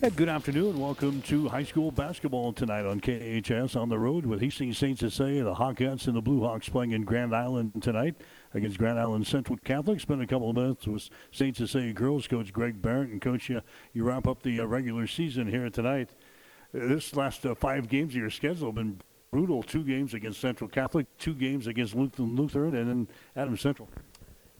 Good afternoon. Welcome to high school basketball tonight on KHS on the road with Hastings St. Cecilia, the Hawkettes and the Blue Hawks playing in Grand Island tonight against Grand Island Central Catholic. Spent a couple of minutes with St. Cecilia girls coach Greg Barrett and coach you. You wrap up the uh, regular season here tonight. This last uh, five games of your schedule have been brutal. Two games against Central Catholic, two games against Lutheran, Lutheran and then Adams Central.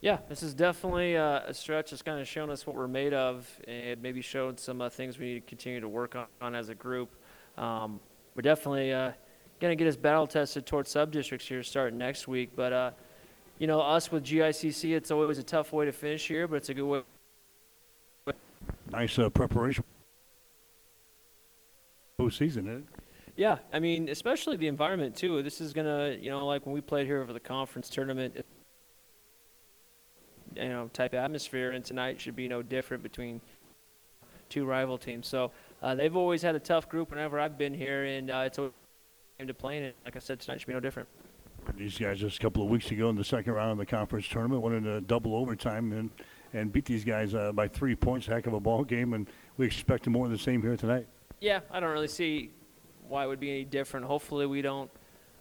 Yeah, this is definitely uh, a stretch that's kind of shown us what we're made of and maybe showed some uh, things we need to continue to work on, on as a group. Um, we're definitely uh, going to get us battle tested towards sub districts here starting next week. But, uh, you know, us with GICC, it's always a tough way to finish here, but it's a good way. Nice uh, preparation. Postseason, isn't it? Yeah, I mean, especially the environment, too. This is going to, you know, like when we played here for the conference tournament you know type of atmosphere, and tonight should be no different between two rival teams. So uh, they've always had a tough group whenever I've been here, and uh, it's always came to playing it. Like I said, tonight should be no different. These guys just a couple of weeks ago in the second round of the conference tournament went into double overtime and and beat these guys uh, by three points. Heck of a ball game, and we expect more of the same here tonight. Yeah, I don't really see why it would be any different. Hopefully, we don't.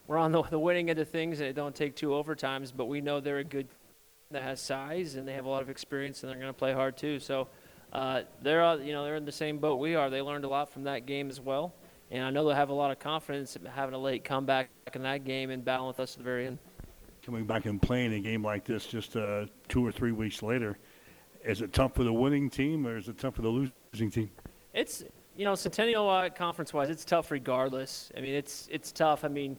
We're on the, the winning end of things, and it don't take two overtimes. But we know they're a good that has size and they have a lot of experience and they're going to play hard too. So uh, they're all, you know they're in the same boat we are. They learned a lot from that game as well, and I know they'll have a lot of confidence having a late comeback in that game and battling with us at the very end. Coming back and playing a game like this just uh, two or three weeks later, is it tough for the winning team or is it tough for the losing team? It's you know Centennial uh, conference wise, it's tough regardless. I mean it's it's tough. I mean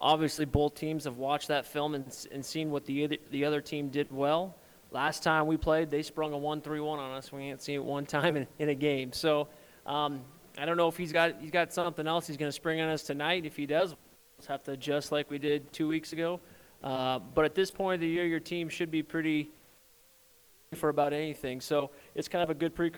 obviously both teams have watched that film and, and seen what the other, the other team did well. Last time we played, they sprung a 1-3-1 on us. We ain't seen it one time in, in a game. So um, I don't know if he's got he's got something else he's going to spring on us tonight. If he does, we'll have to adjust like we did two weeks ago. Uh, but at this point of the year, your team should be pretty for about anything. So it's kind of a good pre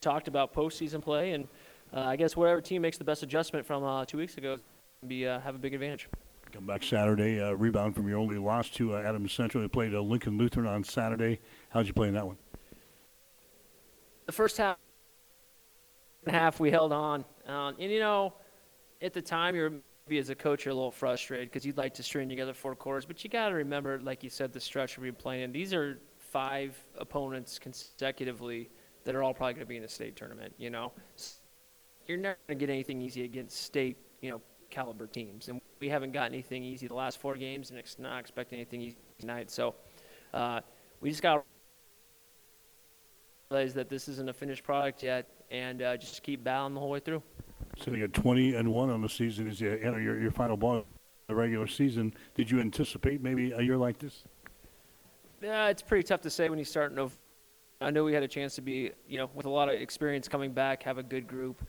talked about postseason play, and uh, I guess whatever team makes the best adjustment from uh, two weeks ago be uh, have a big advantage. Come back Saturday, uh, rebound from your only loss to uh, Adams Central. They played uh, Lincoln Lutheran on Saturday. How'd you play in that one? The first half, half we held on, um, and you know, at the time you're maybe as a coach you're a little frustrated because you'd like to string together four quarters, but you got to remember, like you said, the stretch we're playing. In these are five opponents consecutively that are all probably going to be in the state tournament. You know, you're never going to get anything easy against state. You know, caliber teams. And we haven't got anything easy the last four games, and it's not expecting anything easy tonight. So uh, we just got to realize that this isn't a finished product yet, and uh, just keep battling the whole way through. Sitting at 20 and one on the season is you enter your, your final ball the regular season. Did you anticipate maybe a year like this? Yeah, it's pretty tough to say when you start. No, I know we had a chance to be, you know, with a lot of experience coming back, have a good group.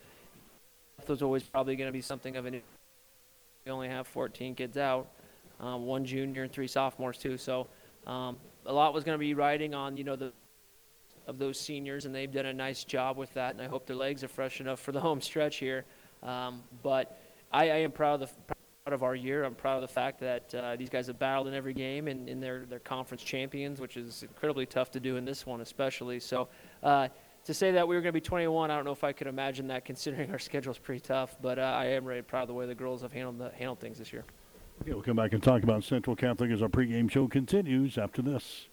There's always probably going to be something of an we only have 14 kids out, um, one junior and three sophomores too. So um, a lot was going to be riding on you know the of those seniors, and they've done a nice job with that. And I hope their legs are fresh enough for the home stretch here. Um, but I, I, am proud of the of our year. I'm proud of the fact that uh, these guys have battled in every game, and, and they're they're conference champions, which is incredibly tough to do in this one, especially. So. Uh, to say that we were going to be 21, I don't know if I could imagine that considering our schedule is pretty tough, but uh, I am really proud of the way the girls have handled, the, handled things this year. Okay, we'll come back and talk about Central Catholic as our pregame show continues after this.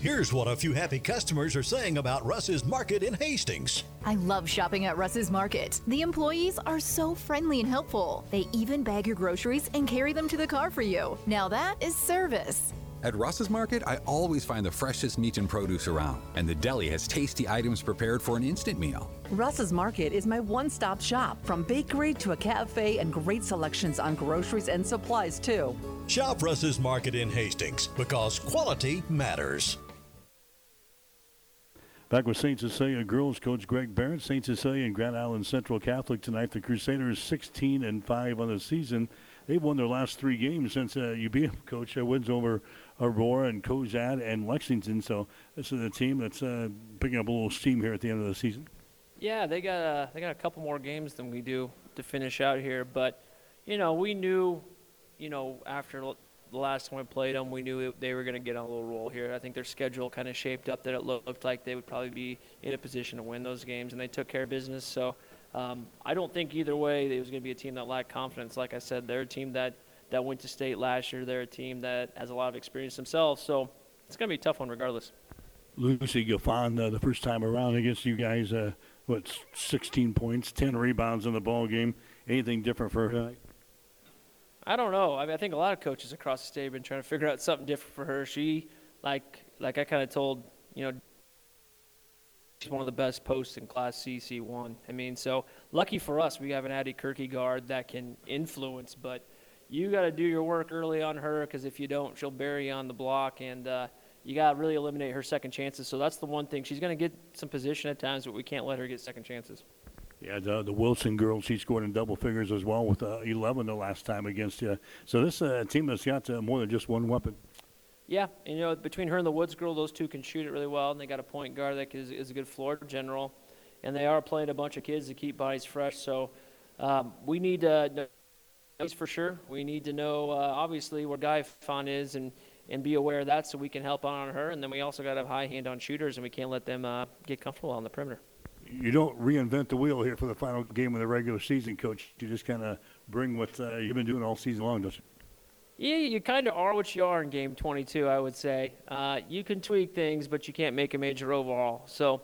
Here's what a few happy customers are saying about Russ's Market in Hastings. I love shopping at Russ's Market. The employees are so friendly and helpful. They even bag your groceries and carry them to the car for you. Now that is service. At Russ's Market, I always find the freshest meat and produce around, and the deli has tasty items prepared for an instant meal. Russ's Market is my one stop shop, from bakery to a cafe and great selections on groceries and supplies, too. Shop Russ's Market in Hastings because quality matters. Back with St. Cecilia girls coach Greg Barrett. St. Cecilia and Grand Island Central Catholic tonight. The Crusaders 16 and 5 on the season. They've won their last three games since uh, you beat them, coach. Uh, wins over Aurora and Cozad and Lexington. So this is a team that's uh, picking up a little steam here at the end of the season. Yeah, they got uh, they got a couple more games than we do to finish out here, but you know we knew, you know after the last time we played them, we knew they were going to get on a little roll here. I think their schedule kind of shaped up that it looked like they would probably be in a position to win those games, and they took care of business. So um, I don't think either way it was going to be a team that lacked confidence. Like I said, they're a team that, that went to state last year. They're a team that has a lot of experience themselves. So it's going to be a tough one regardless. Lucy Gaffon, uh, the first time around against you guys, uh, what, 16 points, 10 rebounds in the ball game. Anything different for her tonight? I don't know. I mean, I think a lot of coaches across the state have been trying to figure out something different for her. She, like, like I kind of told, you know, she's one of the best posts in Class CC1. I mean, so lucky for us, we have an Addie Kierkegaard that can influence, but you got to do your work early on her because if you don't, she'll bury you on the block, and uh, you got to really eliminate her second chances. So that's the one thing. She's going to get some position at times, but we can't let her get second chances. Yeah, the, the Wilson girl, she scored in double figures as well with uh, 11 the last time against you. So this uh, team has got uh, more than just one weapon. Yeah, and, you know, between her and the Woods girl, those two can shoot it really well, and they got a point guard that is, is a good floor general, and they are playing a bunch of kids to keep bodies fresh. So um, we need to these for sure. We need to know, uh, obviously, where Gaffon is and, and be aware of that so we can help out on her. And then we also got to have high hand on shooters, and we can't let them uh, get comfortable on the perimeter. You don't reinvent the wheel here for the final game of the regular season, Coach. You just kind of bring what uh, you've been doing all season long, don't you? Yeah, you kind of are what you are in game 22, I would say. Uh, you can tweak things, but you can't make a major overhaul. So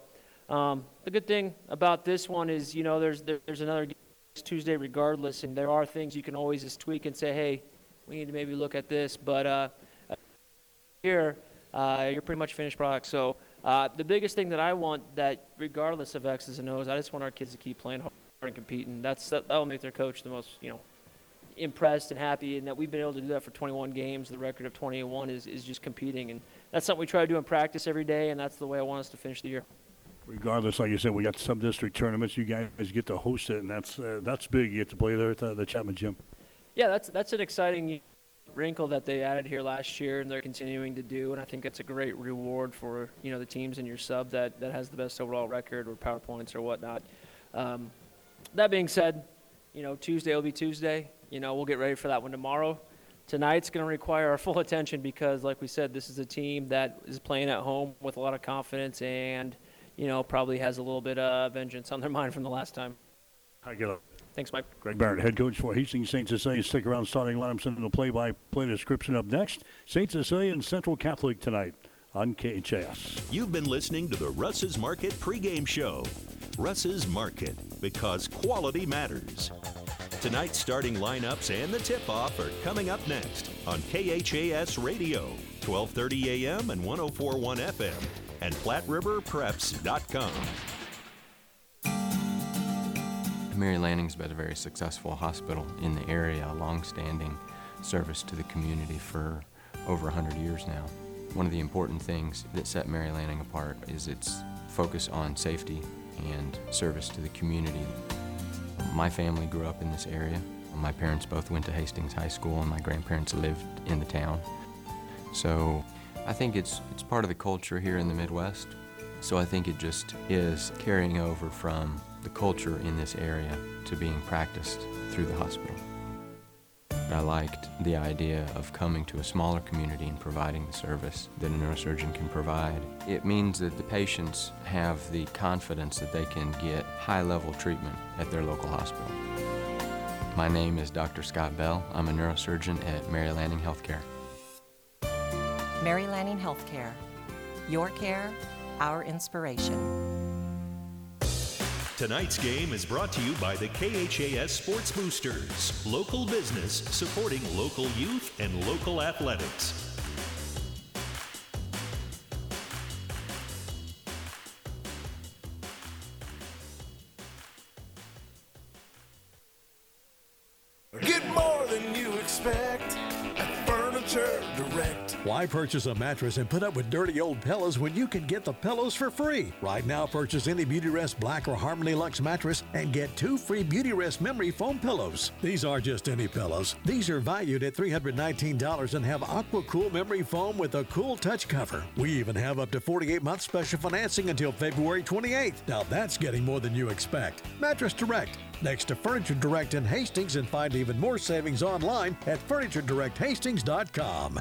um, the good thing about this one is, you know, there's there, there's another game Tuesday regardless, and there are things you can always just tweak and say, hey, we need to maybe look at this. But uh, here, uh, you're pretty much finished product. So uh, the biggest thing that I want that regardless of X's and O's, I just want our kids to keep playing hard and competing. That's that, that'll make their coach the most, you know, impressed and happy, and that we've been able to do that for 21 games. The record of 21 is, is just competing, and that's something we try to do in practice every day, and that's the way I want us to finish the year. Regardless, like you said, we got some district tournaments. You guys get to host it, and that's uh, that's big. You get to play there at the, the Chapman Gym. Yeah, that's that's an exciting wrinkle that they added here last year, and they're continuing to do, and I think it's a great reward for you know the teams in your sub that that has the best overall record or power points or whatnot. Um, that being said, you know Tuesday will be Tuesday. You know we'll get ready for that one tomorrow. Tonight's going to require our full attention because, like we said, this is a team that is playing at home with a lot of confidence and you know probably has a little bit of vengeance on their mind from the last time. I get up. Thanks, Mike. Greg Barrett, head coach for Hastings St. Cecilia. Stick around, starting lineups and the play-by-play description up next. St. Cecilia and Central Catholic tonight on KHAS. You've been listening to the Russ's Market pregame show. Russ's Market, because quality matters. Tonight's starting lineups and the tip-off are coming up next on KHAS Radio, 1230 AM and 1041 FM, and PlatteRiverPreps.com. Mary Lanning's been a very successful hospital in the area, a long-standing service to the community for over 100 years now. One of the important things that set Mary Lanning apart is its focus on safety and service to the community. My family grew up in this area. My parents both went to Hastings High School and my grandparents lived in the town. So I think it's, it's part of the culture here in the Midwest. So I think it just is carrying over from the culture in this area to being practiced through the hospital. I liked the idea of coming to a smaller community and providing the service that a neurosurgeon can provide. It means that the patients have the confidence that they can get high-level treatment at their local hospital. My name is Dr. Scott Bell. I'm a neurosurgeon at Mary Lanning Healthcare. Mary Lanning Healthcare. Your care, our inspiration. Tonight's game is brought to you by the KHAS Sports Boosters, local business supporting local youth and local athletics. Why purchase a mattress and put up with dirty old pillows when you can get the pillows for free? Right now, purchase any Beautyrest Black or Harmony Lux mattress and get two free Beautyrest memory foam pillows. These aren't just any pillows. These are valued at $319 and have Aqua Cool memory foam with a cool touch cover. We even have up to 48 month special financing until February 28th. Now that's getting more than you expect. Mattress Direct, next to Furniture Direct in Hastings, and find even more savings online at FurnitureDirectHastings.com.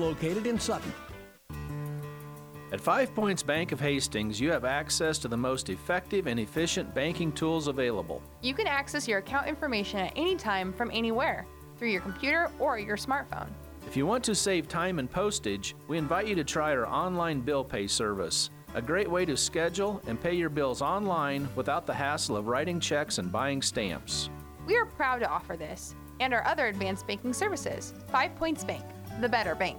located in Sutton. At Five Points Bank of Hastings, you have access to the most effective and efficient banking tools available. You can access your account information at any time from anywhere through your computer or your smartphone. If you want to save time and postage, we invite you to try our online bill pay service. A great way to schedule and pay your bills online without the hassle of writing checks and buying stamps. We are proud to offer this and our other advanced banking services. Five Points Bank, the better bank.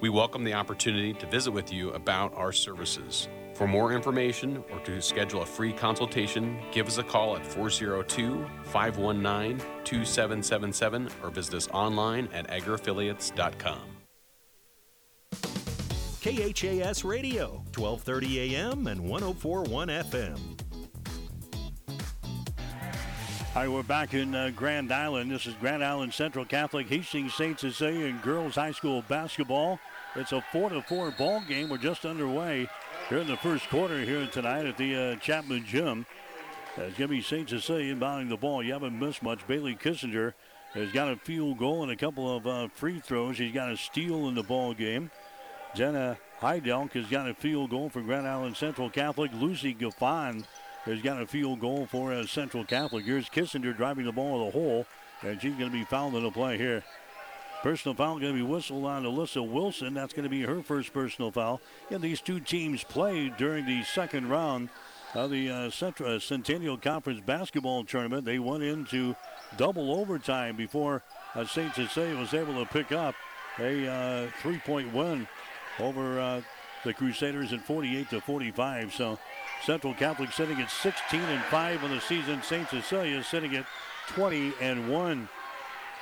We welcome the opportunity to visit with you about our services. For more information or to schedule a free consultation, give us a call at 402 519 2777 or visit us online at agriaffiliates.com. KHAS Radio, 1230 AM and 1041 FM. All right, we're back in uh, Grand Island. This is Grand Island Central Catholic Hastings St. Cecilia and girls high school basketball. It's a four to four ball game. We're just underway here in the first quarter here tonight at the uh, Chapman Gym. As Jimmy St. Cecilia inbounding the ball. You haven't missed much. Bailey Kissinger has got a field goal and a couple of uh, free throws. He's got a steal in the ball game. Jenna Heidelk has got a field goal for Grand Island Central Catholic. Lucy Gaffon has got a field goal for uh, Central Catholic. Here's Kissinger driving the ball to the hole, and she's going to be fouled in the play here. Personal foul going to be whistled on Alyssa Wilson. That's going to be her first personal foul. And these two teams played during the second round of the uh, Central, uh, Centennial Conference basketball tournament. They went into double overtime before uh, St. Cecilia was able to pick up a uh, three-point win over uh, the Crusaders at 48 to 45. So Central Catholic sitting at 16 and 5 on the season. St. Cecilia sitting at 20 and 1.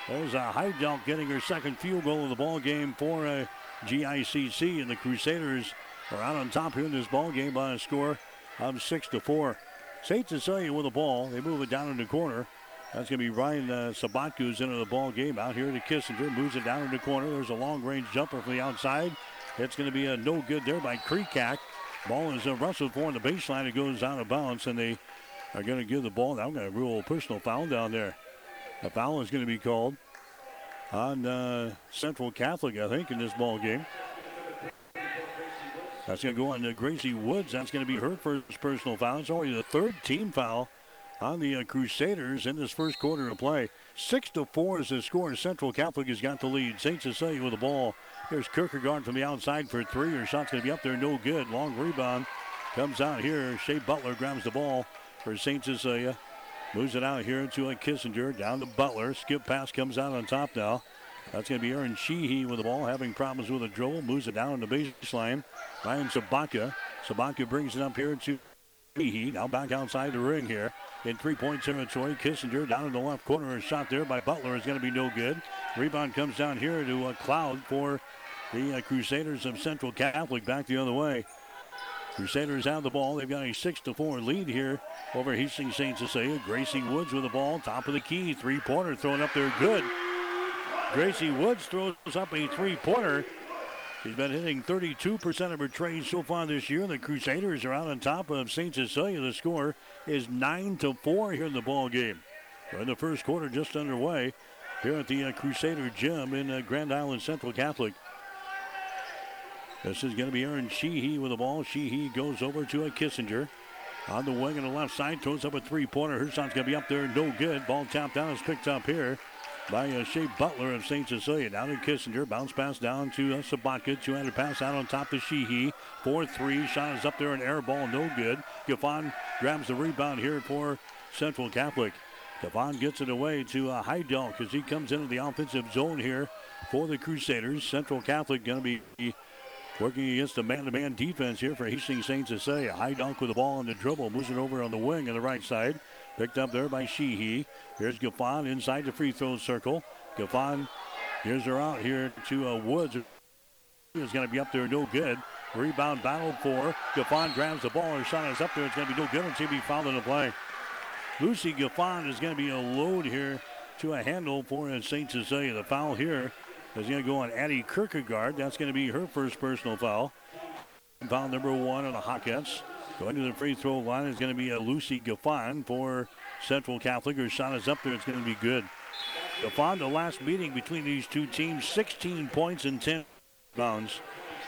There's a Heidelk getting her second field goal of the ball game for uh, GICC, and the Crusaders are out on top here in this ball game by a score of six to four. St. Cecilia with the ball. They move it down in the corner. That's going to be Ryan uh, Sabatka into the ball game out here to Kissinger. Moves it down in the corner. There's a long range jumper from the outside. It's going to be a no good there by Kreekak. Ball is wrestled for on the baseline. It goes out of bounds, and they are going to give the ball. I'm going to rule personal foul down there. A foul is going to be called on uh, Central Catholic, I think, in this ball game. That's going to go on to Gracie Woods. That's going to be her first personal foul. It's only the third team foul on the uh, Crusaders in this first quarter of play. Six to four is the score. Central Catholic has got the lead. St. Cecilia with the ball. Here's Kierkegaard from the outside for three. Her shot's going to be up there, no good. Long rebound comes out here. Shea Butler grabs the ball for St. Cecilia. Moves it out here to a Kissinger. Down to Butler. Skip pass comes out on top now. That's going to be Aaron Sheehy with the ball, having problems with a dribble. Moves it down on the baseline. Ryan Sabatka. Sabatka brings it up here to Sheehy. Now back outside the ring here in three-point territory. Kissinger down in the left corner. A shot there by Butler is going to be no good. Rebound comes down here to a Cloud for the uh, Crusaders of Central Catholic. Back the other way. Crusaders have the ball. They've got a 6 to 4 lead here over Hastings St. Cecilia. Gracie Woods with the ball, top of the key. Three pointer thrown up there good. Gracie Woods throws up a three pointer. She's been hitting 32% of her trades so far this year. The Crusaders are out on top of St. Cecilia. The score is 9 to 4 here in the ball game. We're in the first quarter just underway here at the uh, Crusader Gym in uh, Grand Island Central Catholic. This is going to be Aaron Sheehy with the ball. Sheehy goes over to a Kissinger. On the wing on the left side, throws up a three-pointer. Her going to be up there, no good. Ball tapped down, is picked up here by uh, Shea Butler of St. Cecilia. Down to Kissinger, bounce pass down to uh, Sabatka. Two-handed pass out on top to Sheehy. 4-3, shot is up there, an air ball, no good. Gaffon grabs the rebound here for Central Catholic. Gaffon gets it away to uh, Heidelk as he comes into the offensive zone here for the Crusaders. Central Catholic going to be Working against a man-to-man defense here for Hastings St. Cecilia. Heidelk with the ball on the dribble. Moves it over on the wing on the right side. Picked up there by Sheehy. Here's Gaffon inside the free throw circle. Gaffon, here's her out here to uh, Woods. Is going to be up there, no good. Rebound battle for Gaffon grabs the ball. Her shot is up there. It's going to be no good until he fouled in the play. Lucy Gaffon is going to be a load here to a handle for St. Cecilia. The foul here is going to go on Addie Kierkegaard. That's going to be her first personal foul. Foul number one on the Hawkettes. Going to the free throw line is going to be a Lucy Gaffon for Central Catholic. Her shot is up there. It's going to be good. Gaffon, the last meeting between these two teams, 16 points and 10 bounds.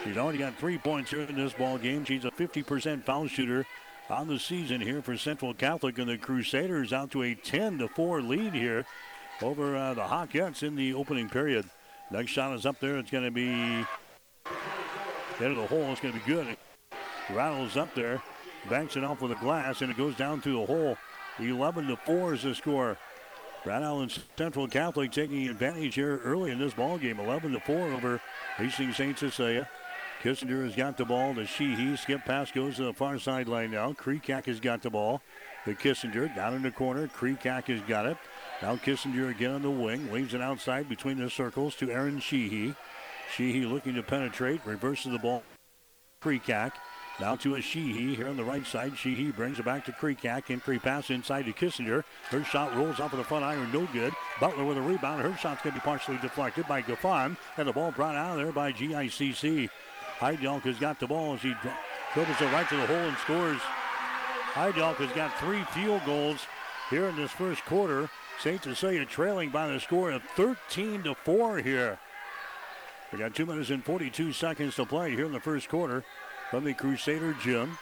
She's already got three points here in this ball game. She's a 50% foul shooter on the season here for Central Catholic, and the Crusaders out to a 10 to 4 lead here over uh, the Hawkettes in the opening period. Next shot is up there. It's going to be into the hole. It's going to be good. Rattles up there, banks it off with a glass, and it goes down through the hole. 11 to 4 is the score. Grand Island Central Catholic taking advantage here early in this ball game. 11 to 4 over Hastings St. Cecilia. Kissinger has got the ball to Sheehy. Skip pass goes to the far sideline now. Kreekak has got the ball. The Kissinger down in the corner. Kreekak has got it. Now Kissinger again on the wing. Waves it outside between the circles to Aaron Sheehy. Sheehy looking to penetrate. Reverses the ball. Kreekak. Now to a Sheehy here on the right side. Sheehy brings it back to Kreekak. Entry pass inside to Kissinger. Her shot rolls off of the front iron. No good. Butler with a rebound. Her shot's going to be partially deflected by Gaffon. And the ball brought out of there by GICC. Heidelk has got the ball as he dribbles it right to the hole and scores. Heidelk has got three field goals here in this first quarter. St. Cecilia trailing by the score of 13 to 4 here. We got two minutes and 42 seconds to play here in the first quarter from the Crusader gym.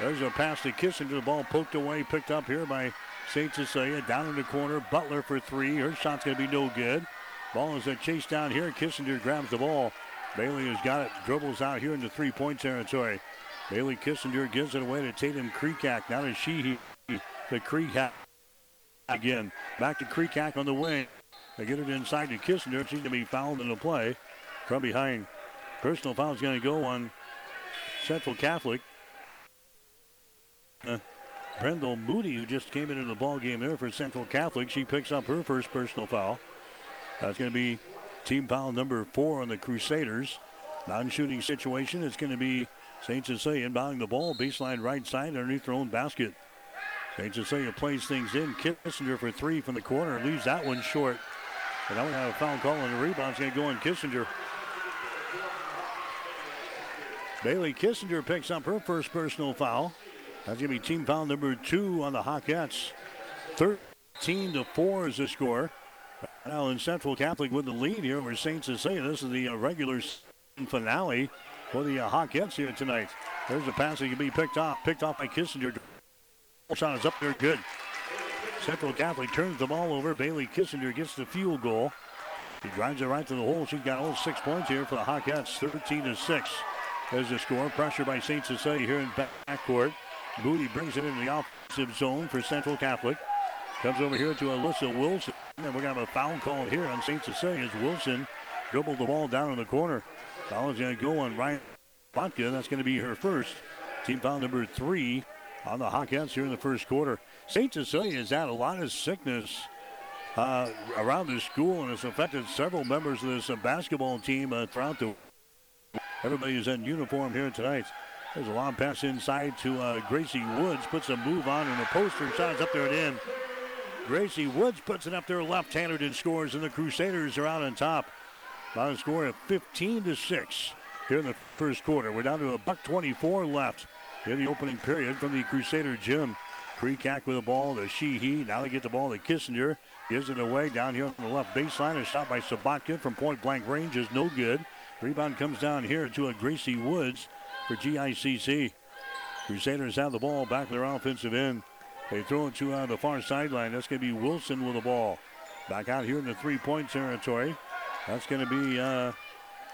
There's a pass to Kissinger. The ball poked away, picked up here by St. Cecilia. Down in the corner. Butler for three. Her shot's going to be no good. Ball is a chase down here. Kissinger grabs the ball. Bailey has got it. Dribbles out here into three point territory. Bailey Kissinger gives it away to Tatum Kreekak. Now to Sheehy. The Kreekak again. Back to Kreekak on the wing. They get it inside to Kissinger. Seems to be fouled in the play from behind. Personal foul is going to go on Central Catholic. Uh, Brendel Moody, who just came into the ball game there for Central Catholic, she picks up her first personal foul. That's going to be team foul number four on the Crusaders. Non-shooting situation. It's going to be St. Cecilia inbounding the ball, baseline right side underneath their own basket. St. Cecilia plays things in. Kissinger for three from the corner, leaves that one short. And now we have a foul call on the rebound. It's going to go on Kissinger. Bailey Kissinger picks up her first personal foul. That's going to be team foul number two on the Hawkettes. 13 to 4 is the score. Now in Central Catholic with the lead here over St. Cecilia. This is the uh, regular finale for the uh, Hawkettes here tonight. There's a pass that can be picked off, picked off by Kissinger. Shot is up there, good. Central Catholic turns the ball over. Bailey Kissinger gets the field goal. He drives it right to the hole. She's got all six points here for the Hawkettes, 13 to 6. There's the score. Pressure by St. Cecilia here in backcourt. Moody brings it into the offensive zone for Central Catholic. Comes over here to Alyssa Wilson. And we're going to have a foul call here on St. Cecilia as Wilson dribbled the ball down in the corner. Foul is going to go on Ryan Vodka. That's going to be her first. Team foul number three on the Hawkettes here in the first quarter. St. Cecilia has had a lot of sickness uh, around the school, and it's affected several members of this uh, basketball team uh, throughout the. Everybody is in uniform here tonight. There's a long pass inside to uh, Gracie Woods. Puts a move on and the poster shot up there and in. Gracie Woods puts it up there left-handed and scores, and the Crusaders are out on top. By a score of 15 to 6 here in the first quarter. We're down to a buck 24 left in the opening period from the Crusader gym. Kreekak with the ball to Sheehy. Now they get the ball to Kissinger. Gives it away down here on the left baseline. A shot by Sabatka from point blank range is no good. Rebound comes down here to a Gracie Woods for GICC. Crusaders have the ball back in their offensive end. They throw it to uh, the far sideline. That's going to be Wilson with the ball. Back out here in the three-point territory. That's going to be, uh,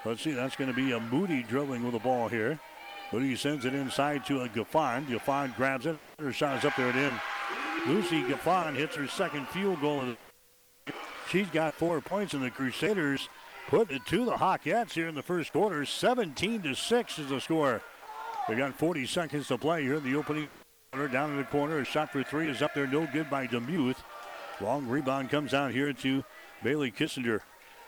let's see, that's going to be a Moody dribbling with the ball here. Moody sends it inside to a Gaffon. Gaffon grabs it. Her shot is up there and in. Lucy Gaffon hits her second field goal. She's got four points, and the Crusaders put it to the Hawkettes here in the first quarter. 17 to 6 is the score. They got 40 seconds to play here in the opening quarter. Down in the corner, a shot for three is up there, no good by Demuth. Long rebound comes out here to Bailey Kissinger.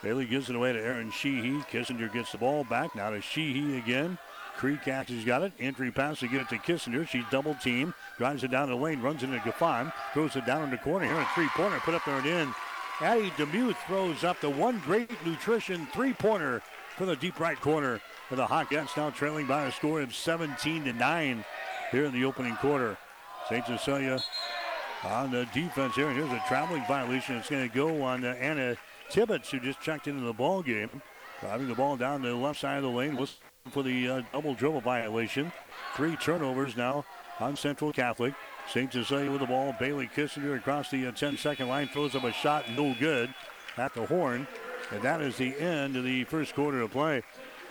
Bailey gives it away to Aaron Sheehy. Kissinger gets the ball back. Now to Sheehy again. Kreekak has got it. Entry pass to get it to Kissinger. She's double team. Drives it down the lane. Runs into Gaffon. Throws it down in the corner. Here a three pointer. Put up there and in. Addie Demuth throws up the one great nutrition three pointer for the deep right corner. For the Hawkettes now trailing by a score of 17 to 9 here in the opening quarter. St. Cecilia on the defense here. And here's a traveling violation. It's going to go on uh, Anna Tibbetts, who just checked into the ball game. Driving the ball down the left side of the lane was for the uh, double dribble violation. Three turnovers now on Central Catholic. St. Cecilia with the ball. Bailey Kissinger across the uh, 10 second line throws up a shot, no good at the horn. And that is the end of the first quarter of play.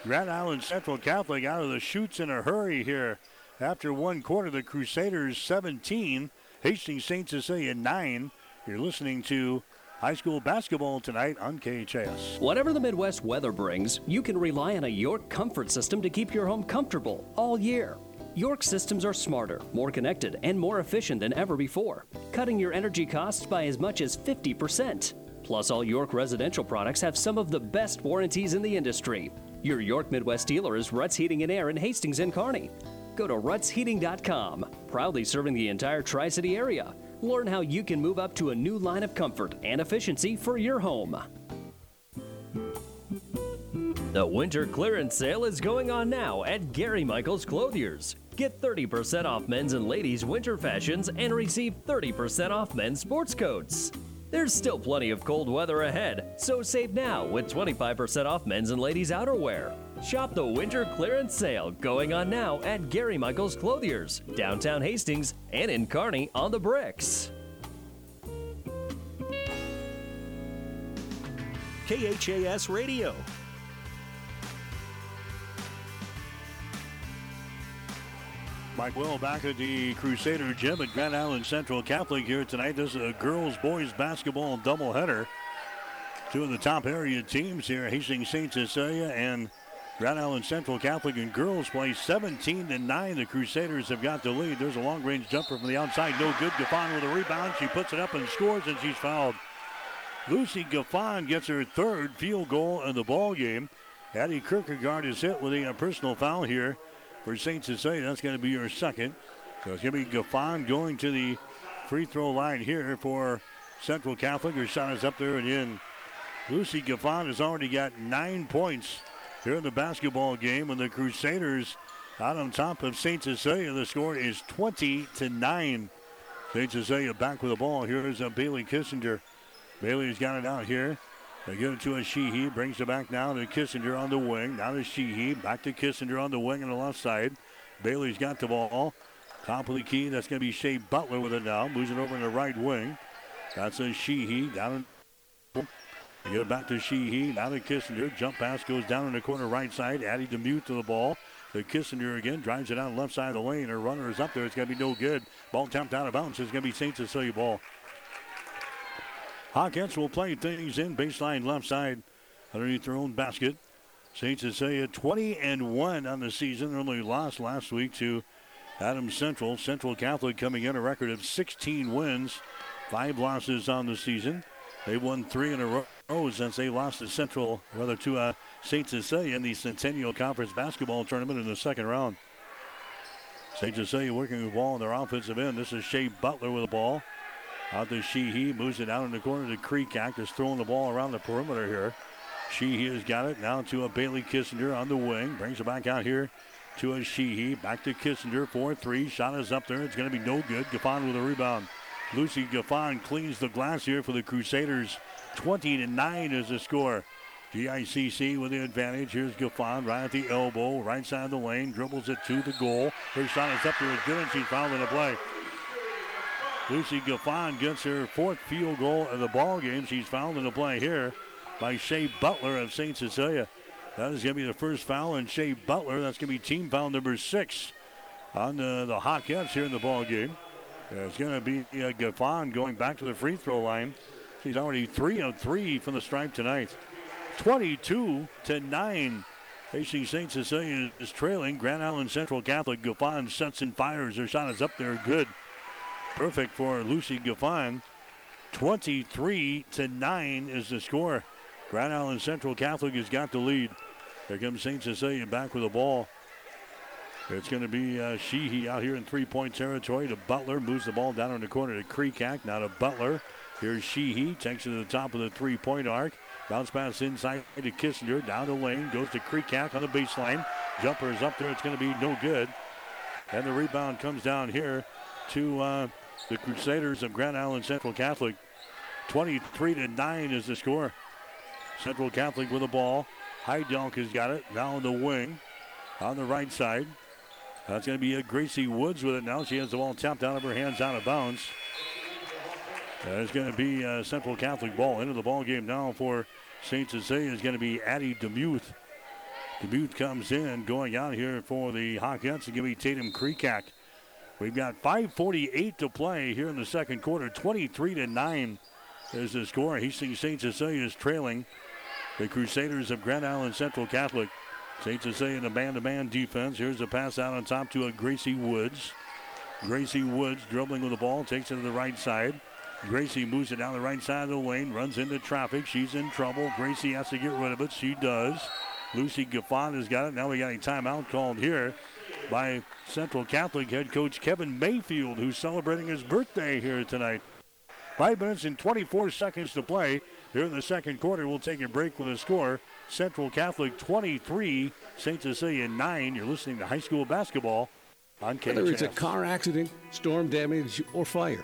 Grand Island Central Catholic out of the chutes in a hurry here. After one quarter, the Crusaders 17, Hastings St. Cecilia 9. You're listening to high school basketball tonight on KHS. Whatever the Midwest weather brings, you can rely on a York comfort system to keep your home comfortable all year. York systems are smarter, more connected, and more efficient than ever before, cutting your energy costs by as much as 50%. Plus, all York residential products have some of the best warranties in the industry. Your York Midwest dealer is Ruts Heating and Air in Hastings and Kearney. Go to rutsheating.com, proudly serving the entire Tri City area. Learn how you can move up to a new line of comfort and efficiency for your home. The winter clearance sale is going on now at Gary Michaels Clothiers. Get 30% off men's and ladies' winter fashions and receive 30% off men's sports coats. There's still plenty of cold weather ahead, so save now with 25% off men's and ladies' outerwear. Shop the winter clearance sale going on now at Gary Michaels Clothiers, downtown Hastings, and in Kearney on the bricks. KHAS Radio. Mike Will back at the Crusader Gym at Grand Island Central Catholic here tonight. This is a girls boys basketball doubleheader. Two of the top area teams here, Hastings St. Cecilia and Grand Island Central Catholic and girls play 17 to 9. The Crusaders have got the lead. There's a long range jumper from the outside. No good. Gaffon with a rebound. She puts it up and scores, and she's fouled. Lucy Gaffon gets her third field goal in the ball game. Addie Kierkegaard is hit with a personal foul here for St. Cecilia. That's going to be her second. So it's going to be Gaffon going to the free throw line here for Central Catholic. Her shot is up there and in. Lucy Gaffon has already got nine points here in the basketball game, and the Crusaders out on top of St. Cecilia. The score is 20 to 9. St. Cecilia back with the ball. Here is a Bailey Kissinger. Bailey's got it out here. They give it to a Sheehy. Brings it back now to Kissinger on the wing. Now to Sheehy. Back to Kissinger on the wing on the left side. Bailey's got the ball. Top of the key. That's going to be Shea Butler with it now. Moves it over in the right wing. That's a Sheehy down. They get it back to Sheehy. Now to Kissinger. Jump pass goes down in the corner right side. Addie Demuth to the ball. To Kissinger again. Drives it out left side of the lane. Her runner is up there. It's going to be no good. Ball tapped out of bounds. It's going to be St. Cecilia ball. Hawkettes will play things in baseline left side underneath their own basket. St. Cecilia 20 and 1 on the season. They only lost last week to Adams Central. Central Catholic coming in a record of 16 wins, five losses on the season. They won three in a row since they lost to Central, rather to uh, St. Cecilia in the Centennial Conference basketball tournament in the second round. St. Cecilia working the ball on their offensive end. This is Shea Butler with the ball. Out to Sheehy, moves it out in the corner to Creekack, is throwing the ball around the perimeter here. Sheehy has got it now to a Bailey Kissinger on the wing. Brings it back out here to a Sheehy. Back to Kissinger. 4 3. Shot is up there. It's going to be no good. Gaffon with a rebound. Lucy Gaffon cleans the glass here for the Crusaders. 20 to 9 is the score. GICC with the advantage. Here's Gaffon right at the elbow, right side of the lane, dribbles it to the goal. Her shot is up there, is good, and she's fouled in the play. Lucy Gaffon gets her fourth field goal of the ball game. She's fouled in the play here by Shea Butler of St. Cecilia. That is going to be the first foul on Shea Butler. That's going to be team foul number six on the, the Hawkettes here in the ball game. It's going to be uh, Gaffon going back to the free throw line. She's already three of three from the stripe tonight. 22 to 9. Hastings St. Cecilia is trailing. Grand Island Central Catholic. Gaffon sets and fires. Her shot is up there. Good. Perfect for Lucy Gaffon. 23 to 9 is the score. Grand Island Central Catholic has got the lead. Here comes St. Cecilia back with the ball. It's going to be uh, Sheehy out here in three-point territory to Butler. Moves the ball down in the corner to Creekack. Now to Butler. Here's Sheehy. Takes it to the top of the three-point arc. Bounce pass inside to Kissinger. Down the lane. Goes to Creekack on the baseline. Jumper is up there. It's going to be no good. And the rebound comes down here to uh, the Crusaders of Grand Island Central Catholic. 23 to 9 is the score. Central Catholic with the ball. Heidelk has got it. Now on the wing. On the right side. That's going to be a Gracie Woods with it now. She has the ball tapped out of her hands out of bounds. Uh, There's going to be a Central Catholic ball into the ball game now for St. Cecilia is going to be Addie Demuth. Demuth comes in, going out here for the Hawkettes and give me Tatum Creekack. We've got 5:48 to play here in the second quarter. 23 to 9 is the score. Hastings St. Cecilia is trailing the Crusaders of Grand Island Central Catholic. St. Cecilia in a man-to-man defense. Here's a pass out on top to a Gracie Woods. Gracie Woods dribbling with the ball, takes it to the right side. Gracie moves it down the right side of the lane, runs into traffic. She's in trouble. Gracie has to get rid of it. She does. Lucy Gaffon has got it. Now we got a timeout called here by Central Catholic head coach Kevin Mayfield, who's celebrating his birthday here tonight. Five minutes and 24 seconds to play here in the second quarter. We'll take a break with a score. Central Catholic 23, St. Cecilia 9. You're listening to high school basketball on KHS. Whether it's a car accident, storm damage, or fire.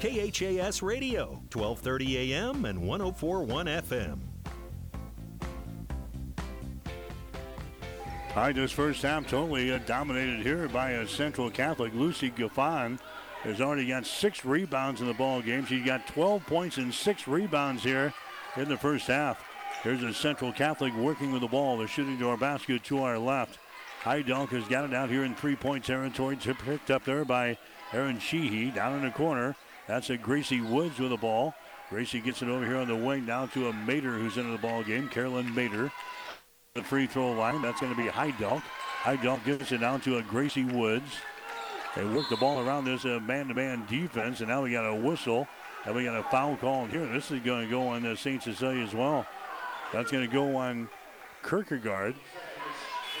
KHAS Radio, 1230 AM and 1041 FM. All right, this first half totally uh, dominated here by a Central Catholic. Lucy Gaffon has already got six rebounds in the ball game. She's got 12 points and six rebounds here in the first half. Here's a Central Catholic working with the ball. They're shooting to our basket to our left. Heidelk has got it out here in three-point territory. Picked up there by Aaron Sheehy down in the corner. That's a Gracie Woods with the ball. Gracie gets it over here on the wing down to a Mater who's into the ball game. Carolyn Mater. The free throw line. That's going to be Heidelk. Heidelk gets it down to a Gracie Woods. They work the ball around this uh, man-to-man defense, and now we got a whistle. And we got a foul call here. This is going to go on uh, St. Cecilia as well. That's going to go on Kierkegaard.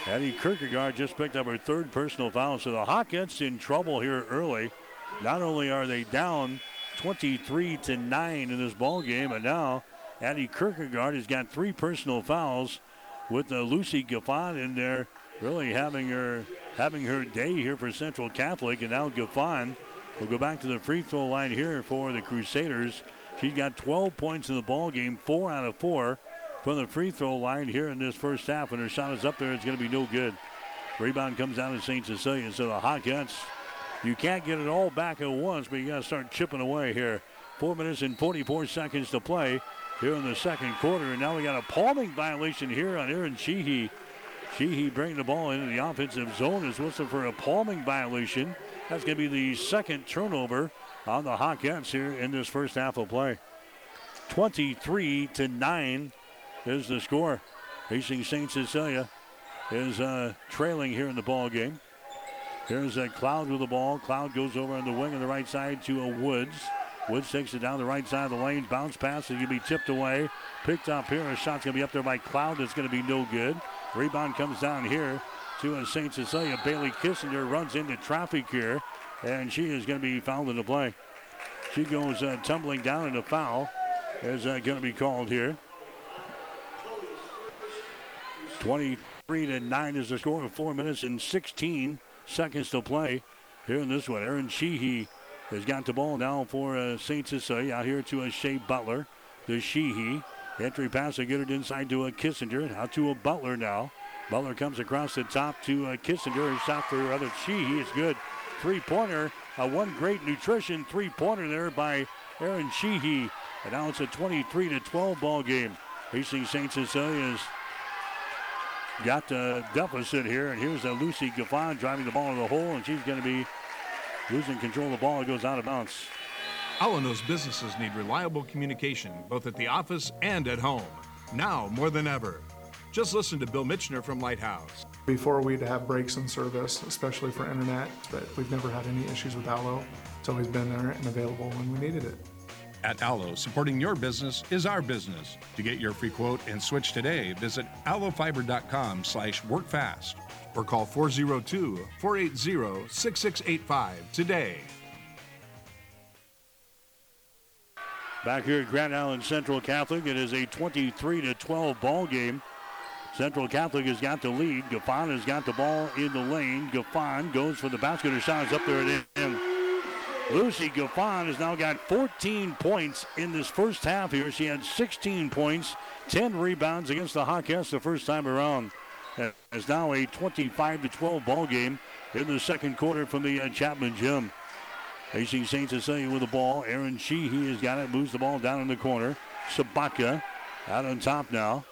Addie Kierkegaard just picked up her third personal foul. So the Hawkettes in trouble here early. Not only are they down 23 to 9 in this ball game, but now Addie Kierkegaard has got three personal fouls with uh, Lucy Gaffon in there, really having her having her day here for Central Catholic. And now Gaffon will go back to the free throw line here for the Crusaders. She's got 12 points in the ball game, four out of four from the free throw line here in this first half. And her shot is up there. It's going to be no good. Rebound comes down to St. Cecilia. So the Hawkettes, you can't get it all back at once, but you got to start chipping away here. Four minutes and 44 seconds to play here in the second quarter. And now we got a palming violation here on Aaron Sheehy. Sheehy bringing the ball into the offensive zone is whistled for a palming violation. That's going to be the second turnover on the Hawkettes here in this first half of play. 23 to 9 is the score. Hastings St. Cecilia is uh, trailing here in the ball game. Here's a Cloud with the ball. Cloud goes over on the wing on the right side to a Woods. Woods takes it down the right side of the lane. Bounce pass is going to be tipped away. Picked up here. A shot's going to be up there by Cloud. It's going to be no good. Rebound comes down here to a St. Cecilia. Bailey Kissinger runs into traffic here, and she is going to be fouled in the play. She goes uh, tumbling down in a foul. Is uh, going to be called here. 23 to 9 is the score of 4 minutes and 16 seconds to play here in this one. Aaron Sheehy has got the ball now for uh, St. Cecilia out here to a Shea Butler. The Sheehy. Entry pass to get it inside to a Kissinger. Out to a Butler now. Butler comes across the top to uh, Kissinger. His shot for other Sheehy is good. Three pointer. Uh, one great nutrition three pointer there by Aaron Sheehy. And now it's a 23 to 12 ball game. Hastings St. Cecilia's got a deficit here, and here's a Lucy Gaffon driving the ball in the hole, and she's going to be losing control of the ball. It goes out of bounds. Alanos businesses need reliable communication, both at the office and at home. Now more than ever. Just listen to Bill Mitchner from Lighthouse. Before we'd have breaks in service, especially for internet, but we've never had any issues with Allo. It's always been there and available when we needed it. At Allo, supporting your business is our business. To get your free quote and switch today, visit allofiber.com slash workfast or call 402-480-6685 today. Back here at Grand Island Central Catholic, it is a 23 to 12 ball game. Central Catholic has got the lead. Gaffon has got the ball in the lane. Gaffon goes for the basket. Her shot is up there and in. Lucy Gaffon has now got 14 points in this first half here. She had 16 points, 10 rebounds against the Hawkettes the first time around. It's now a 25 to 12 ball game in the second quarter from the uh, Chapman Gym. Hastings St. Cecilia with the ball. Aaron Sheehy has got it, moves the ball down in the corner. Sabatka out on top now.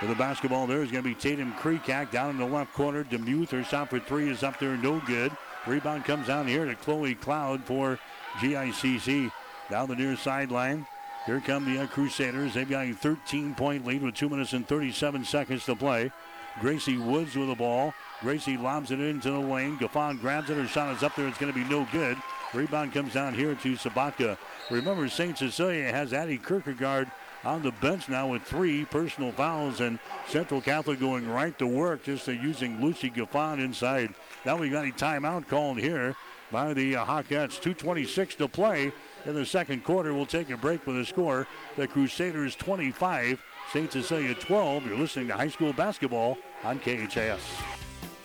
For the basketball there is going to be Tatum Creekak down in the left corner. Demuth, her shot for three is up there, no good. Rebound comes down here to Chloe Cloud for GICC. Down the near sideline. Here come the uh, Crusaders. They've got a 13 point lead with 2 minutes and 37 seconds to play. Gracie Woods with the ball. Gracie lobs it into the lane. Gaffon grabs it. Her shot is up there. It's going to be no good. Rebound comes down here to Sabatka. Remember, St. Cecilia has Addie Kierkegaard on the bench now with three personal fouls, and Central Catholic going right to work, just using Lucy Gaffon inside. Now we've got a timeout called here by the uh, Hawkettes. 2.26 to play in the second quarter. We'll take a break with the score. The Crusaders 25, St. Cecilia 12. You're listening to high school basketball on KHAS.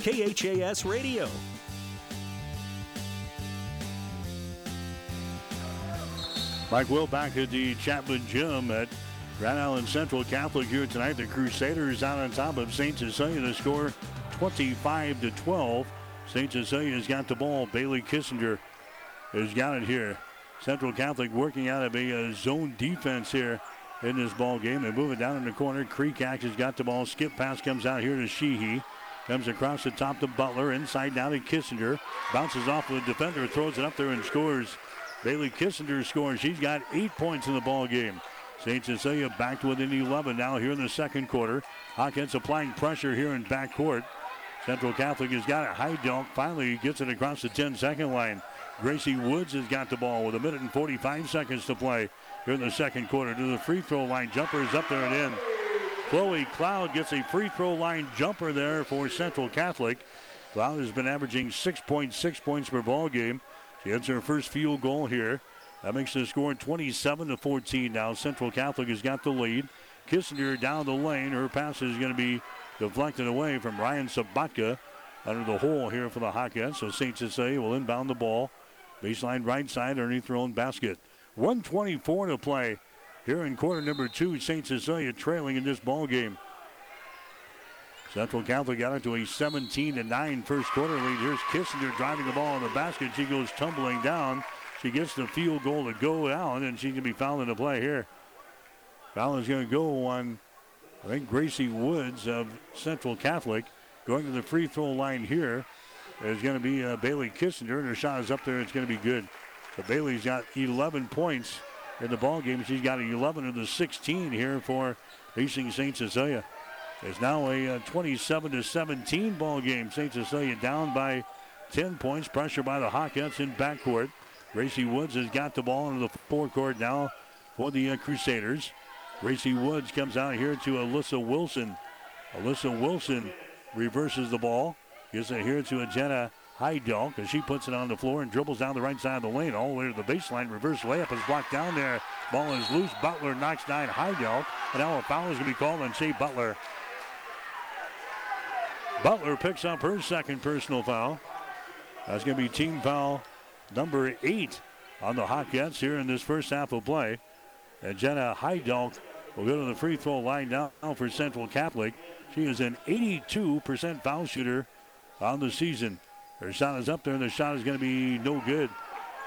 KHAS Radio. Mike Will back at the Chapman Gym at Grand Island Central Catholic here tonight. The Crusaders out on top of St. Cecilia to score 25 to 12. St. Cecilia's got the ball. Bailey Kissinger has got it here. Central Catholic working out of a, a zone defense here in this ball game. They move it down in the corner. Creekak has got the ball. Skip pass comes out here to Sheehy. Comes across the top to Butler. Inside down to Kissinger. Bounces off the defender. Throws it up there and scores. Bailey Kissinger scores. She's got eight points in the ball game. St. Cecilia back to within 11 now here in the second quarter. Hawkettes applying pressure here in backcourt. Central Catholic has got a high dunk. Finally gets it across the 10 second line. Gracie Woods has got the ball with a minute and 45 seconds to play here in the second quarter. To the free throw line. Jumper is up there and in. Chloe Cloud gets a free throw line jumper there for Central Catholic. Cloud has been averaging 6.6 points per ball game. She hits her first field goal here. That makes the score 27 to 14 now. Central Catholic has got the lead. Kissinger down the lane. Her pass is going to be deflected away from Ryan Sabatka under the hole here for the Hawkettes. So St. Cecilia will inbound the ball. Baseline right side underneath their own basket. 124 to play here in quarter number two. St. Cecilia trailing in this ball game. Central Catholic got into a 17 to 9 first quarter lead. Here's Kissinger driving the ball in the basket. She goes tumbling down. She gets the field goal to go down, and she can be fouled in the play here. Foul is going to go on, I think, Gracie Woods of Central Catholic. Going to the free throw line here is going to be uh, Bailey Kissinger, and her shot is up there. It's going to be good. So Bailey's got 11 points in the ball game. She's got 11 of the 16 here for Hastings St. Cecilia. It's now a uh, 27 to 17 ball game. St. Cecilia down by 10 points. Pressure by the Hawkettes in backcourt. Gracie Woods has got the ball into the forecourt now for the uh, Crusaders. Gracie Woods comes out here to Alyssa Wilson. Alyssa Wilson reverses the ball. Gives it here to Jenna Heidelk as she puts it on the floor and dribbles down the right side of the lane all the way to the baseline. Reverse layup is blocked down there. Ball is loose. Butler knocks down Heidelk. And now a foul is going to be called on Shea Butler. Butler picks up her second personal foul. That's going to be team foul number eight on the Hawkettes here in this first half of play. And Jenna Heidelk will go to the free throw line now for Central Catholic. She is an 82% foul shooter on the season. Her shot is up there, and the shot is going to be no good.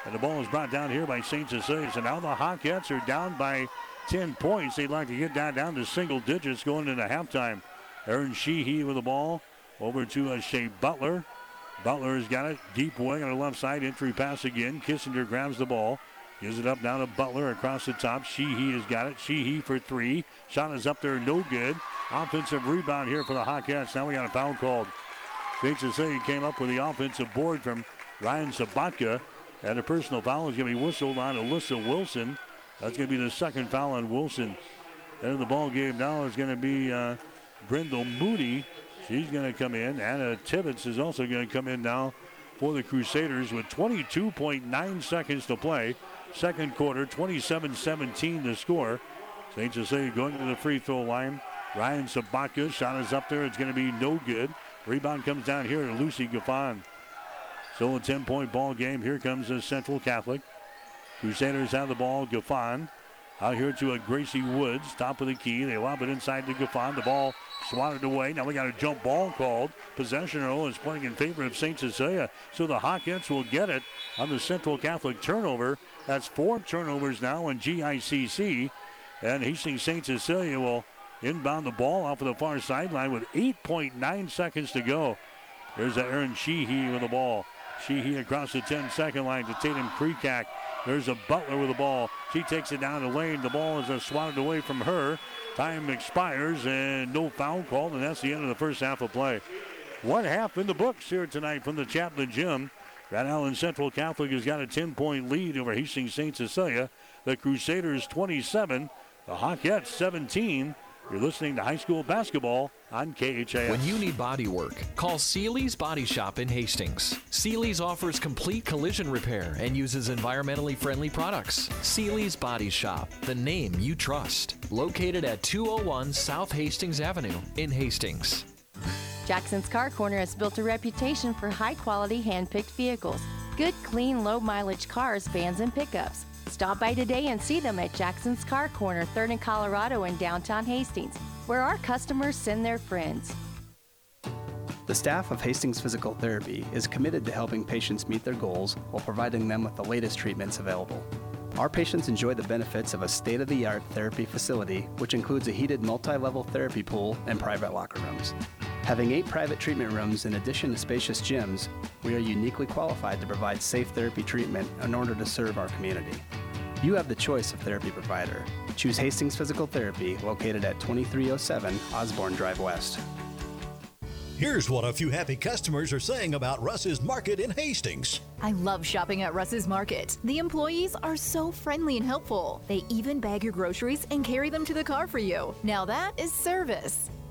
And the ball is brought down here by St. Cecilia. So now the Hawkettes are down by 10 points. They'd like to get down, down to single digits going into halftime. Aaron Sheehy with the ball over to uh, Shea Butler. Butler has got it deep wing on the left side. Entry pass again. Kissinger grabs the ball. Gives it up now to Butler across the top. Sheehy has got it. Sheehy for three. Shot is up there, no good. Offensive rebound here for the Hawkettes. Now we got a foul called. St. Cecilia came up with the offensive board from Ryan Sabatka. And a personal foul is going to be whistled on Alyssa Wilson. That's going to be the second foul on Wilson. And the ball game now is going to be uh, Brindle Moody. She's going to come in. Anna Tibbetts is also going to come in now for the Crusaders with 22.9 seconds to play. Second quarter, 27-17 to score. St. Cecilia going to the free throw line. Ryan Sabatka, shot is up there. It's going to be no good. Rebound comes down here to Lucy Gaffon. Still a 10-point ball game. Here comes the Central Catholic. Crusaders have the ball. Gaffon out here to a Gracie Woods, top of the key. They lob it inside to Gaffon. The ball swatted away. Now we got a jump ball called. Possession arrow is playing in favor of St. Cecilia. So the Hawkettes will get it on the Central Catholic turnover. That's four turnovers now in GICC. And Hastings St. Cecilia will inbound the ball off of the far sideline with 8.9 seconds to go. There's Aaron Sheehy with the ball. Sheehy across the 10 second line to Tatum Kreekak. There's a Butler with the ball. She takes it down the lane. The ball is uh, swatted away from her. Time expires and no foul called, and that's the end of the first half of play. One half in the books here tonight from the Chapman Gym. Grand Island Central Catholic has got a 10 point lead over Hastings St. Cecilia. The Crusaders 27, the Hawkettes 17. You're listening to high school basketball on KHAS. When you need body work, call Seely's Body Shop in Hastings. Seely's offers complete collision repair and uses environmentally friendly products. Seely's Body Shop, the name you trust. Located at 201 South Hastings Avenue in Hastings. Jackson's Car Corner has built a reputation for high quality hand picked vehicles. Good, clean, low mileage cars, vans, and pickups. Stop by today and see them at Jackson's Car Corner, 3rd and Colorado in downtown Hastings, where our customers send their friends. The staff of Hastings Physical Therapy is committed to helping patients meet their goals while providing them with the latest treatments available. Our patients enjoy the benefits of a state of the art therapy facility, which includes a heated multi level therapy pool and private locker rooms. Having eight private treatment rooms in addition to spacious gyms, we are uniquely qualified to provide safe therapy treatment in order to serve our community. You have the choice of therapy provider. Choose Hastings Physical Therapy, located at 2307 Osborne Drive West. Here's what a few happy customers are saying about Russ's Market in Hastings. I love shopping at Russ's Market. The employees are so friendly and helpful. They even bag your groceries and carry them to the car for you. Now that is service.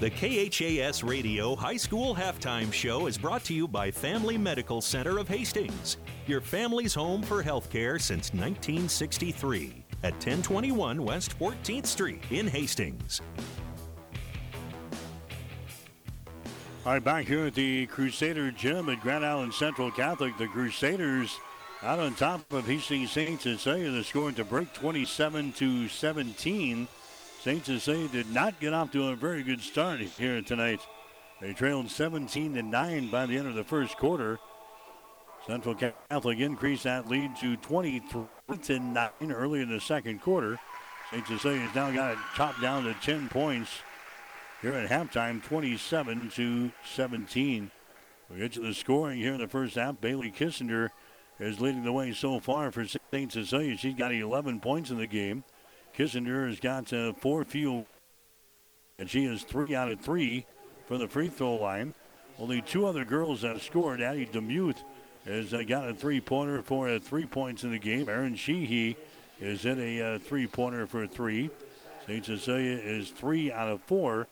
The KHAS Radio High School Halftime Show is brought to you by Family Medical Center of Hastings, your family's home for healthcare since 1963 at 1021 West 14th Street in Hastings. All right, back here at the Crusader Gym at Grand Island Central Catholic, the Crusaders out on top of Hastings St. Cecilia. They're scoring to break 27 to 17. St. Cecilia did not get off to a very good start here tonight. They trailed 17 to 9 by the end of the first quarter. Central Catholic increased that lead to 23 to 9 early in the second quarter. St. Cecilia's now got it chopped down to 10 points here at halftime, 27 to 17. We get to the scoring here in the first half. Bailey Kissinger is leading the way so far for St. Cecilia. She's got 11 points in the game. Kissinger has got uh, four field, and she is three out of three from the free throw line. Only two other girls have scored. Addie Demuth has uh, got a three-pointer for uh, three points in the game. Aaron Sheehy is in a uh, three-pointer for three. St. Cecilia is three out of four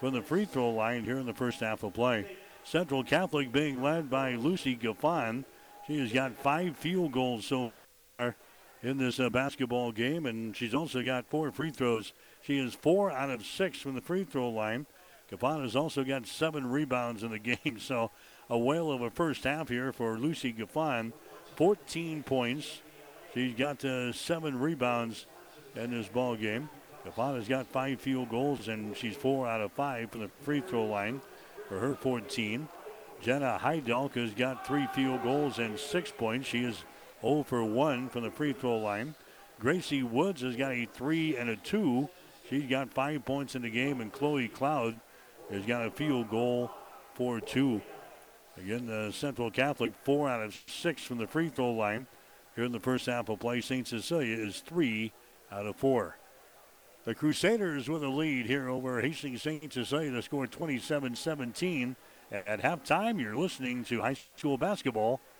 from the free throw line here in the first half of play. Central Catholic being led by Lucy Gaffon. She has got five field goals so in this uh, basketball game, and she's also got four free throws. She is four out of six from the free throw line. Gaffon has also got seven rebounds in the game, so a whale of a first half here for Lucy Gaffon. 14 points. She's got uh, seven rebounds in this ball game. Gaffon has got five field goals, and she's four out of five from the free throw line for her 14. Jenna Heidelk has got three field goals and six points. She is 0 for 1 from the free throw line. Gracie Woods has got a 3 and a 2. She's got five points in the game, and Chloe Cloud has got a field goal for 2. Again, the Central Catholic 4 out of 6 from the free throw line. Here in the first half of play, St. Cecilia is 3 out of 4. The Crusaders with a lead here over Hastings St. Cecilia. They scored 27 17. At halftime, you're listening to high school basketball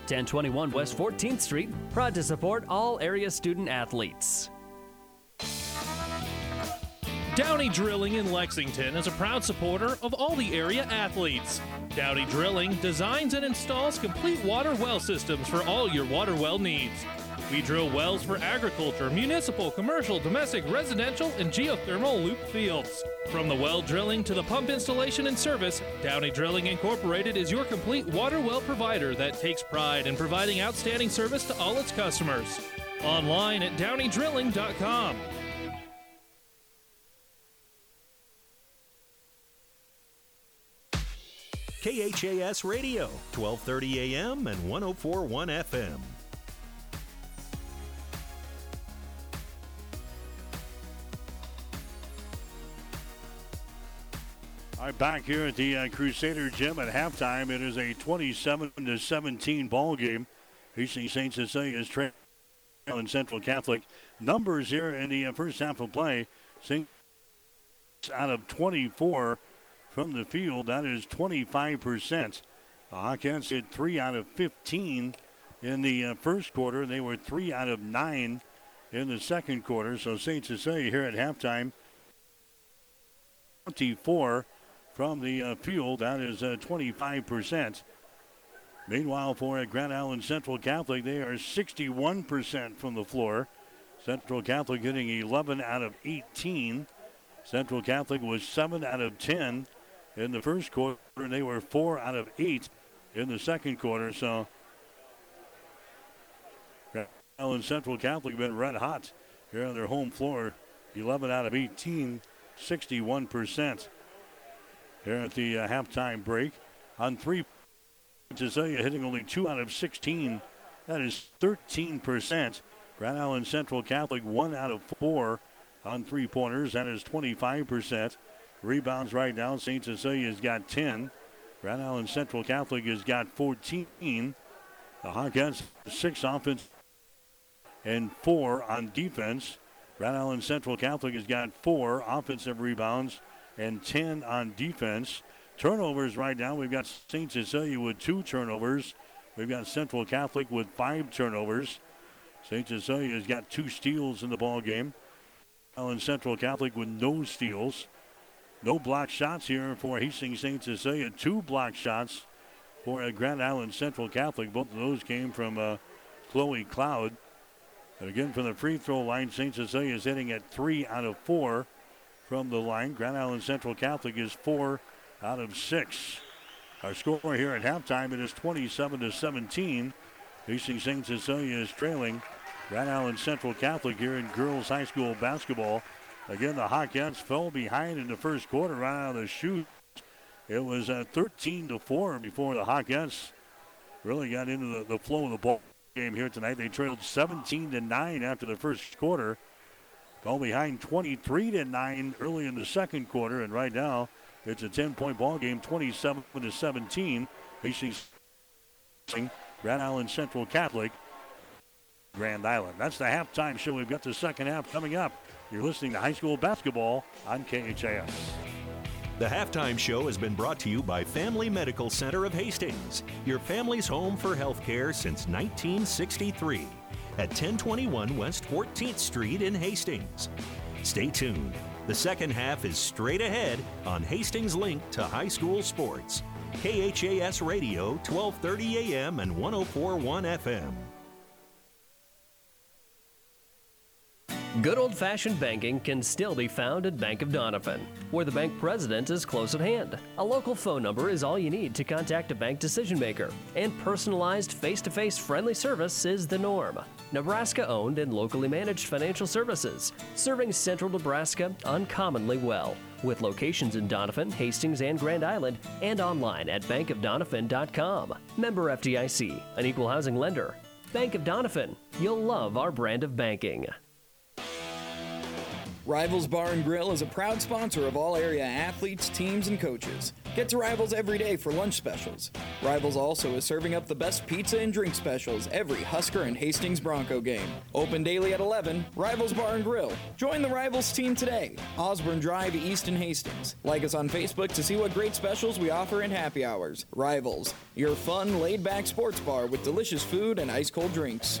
1021 West 14th Street, proud to support all area student athletes. Downey Drilling in Lexington is a proud supporter of all the area athletes. Downey Drilling designs and installs complete water well systems for all your water well needs. We drill wells for agriculture, municipal, commercial, domestic, residential, and geothermal loop fields. From the well drilling to the pump installation and service, Downey Drilling Incorporated is your complete water well provider that takes pride in providing outstanding service to all its customers. Online at downeydrilling.com. KHAS Radio, 1230 AM and 1041 FM. All right, back here at the uh, Crusader Gym at halftime. It is a 27 to 17 ball game. Hastings St. Cecilia is trailing Central Catholic. Numbers here in the uh, first half of play. St. out of 24 from the field. That is 25%. The Hawkettes hit three out of 15 in the uh, first quarter. They were three out of nine in the second quarter. So St. Cecilia here at halftime, 24 from the uh, field. That is uh, 25%. Meanwhile, for Grand Island Central Catholic, they are 61% from the floor. Central Catholic getting 11 out of 18. Central Catholic was 7 out of 10 in the first quarter. They were 4 out of 8 in the second quarter. So, Grand Island Central Catholic been red hot here on their home floor. 11 out of 18, 61% here at the uh, halftime break. On three, Cecilia hitting only 2 out of 16. That is 13%. Grand Island Central Catholic, 1 out of 4 on three pointers. That is 25%. Rebounds right now. St. Cecilia's got 10. Grand Island Central Catholic has got 14. The Hawkettes, six offense and four on defense. Grand Island Central Catholic has got four offensive rebounds and 10 on defense. Turnovers right now, we've got St. Cecilia with two turnovers. We've got Central Catholic with five turnovers. St. Cecilia has got two steals in the ball game. Island Central Catholic with no steals. No block shots here for Hastings St. Cecilia. Two block shots for Grand Island Central Catholic. Both of those came from uh, Chloe Cloud. And again, from the free throw line, St. Cecilia is hitting at three out of four from the line. Grand Island Central Catholic is four out of six. Our score here at halftime it is 27 to 17. Hastings St. Cecilia is trailing Grand Island Central Catholic here in girls high school basketball. Again, the Hawkettes fell behind in the first quarter right out of the chute. It was uh, 13 to 4 before the Hawkettes really got into the, the flow of the ball game here tonight. They trailed 17 to 9 after the first quarter. Fell behind 23 to 9 early in the second quarter, and right now it's a 10 point ball game, 27 to 17. Hastings Grand Island Central Catholic Grand Island. That's the halftime show. We've got the second half coming up. You're listening to high school basketball on KHAS. The halftime show has been brought to you by Family Medical Center of Hastings, your family's home for healthcare since 1963 at 1021 West 14th Street in Hastings. Stay tuned. The second half is straight ahead on Hastings Link to High School Sports. KHAS Radio, 1230 AM and 1041 FM. Good old fashioned banking can still be found at Bank of Doniphan, where the bank president is close at hand. A local phone number is all you need to contact a bank decision maker, and personalized face to face friendly service is the norm. Nebraska owned and locally managed financial services, serving central Nebraska uncommonly well, with locations in Doniphan, Hastings, and Grand Island, and online at bankofdoniphan.com. Member FDIC, an equal housing lender. Bank of Doniphan, you'll love our brand of banking. Rivals Bar and Grill is a proud sponsor of all area athletes, teams, and coaches. Get to Rivals every day for lunch specials. Rivals also is serving up the best pizza and drink specials every Husker and Hastings Bronco game. Open daily at 11, Rivals Bar and Grill. Join the Rivals team today. Osborne Drive, East and Hastings. Like us on Facebook to see what great specials we offer in happy hours. Rivals, your fun, laid back sports bar with delicious food and ice cold drinks.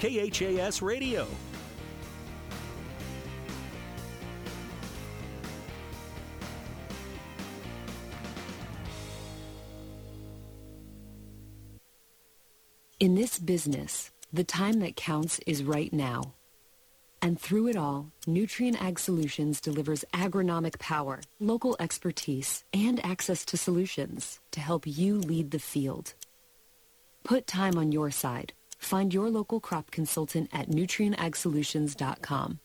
KHAS Radio. In this business, the time that counts is right now. And through it all, Nutrien Ag Solutions delivers agronomic power, local expertise, and access to solutions to help you lead the field. Put time on your side Find your local crop consultant at nutrienagsolutions.com.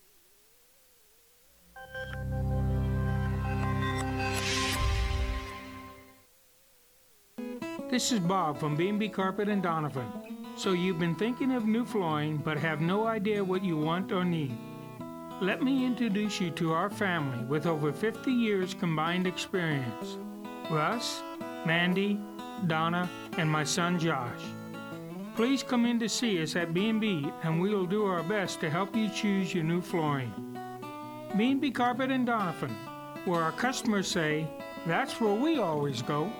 This is Bob from B&B Carpet and Doniphan. So you've been thinking of new flooring but have no idea what you want or need. Let me introduce you to our family with over 50 years combined experience. Russ, Mandy, Donna, and my son Josh. Please come in to see us at B&B and we will do our best to help you choose your new flooring. B&B Carpet and Doniphan, where our customers say, that's where we always go.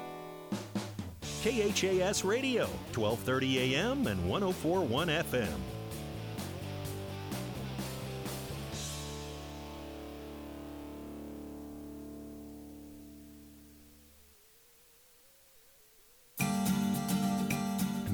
KHAS Radio, 1230 AM and 1041 FM.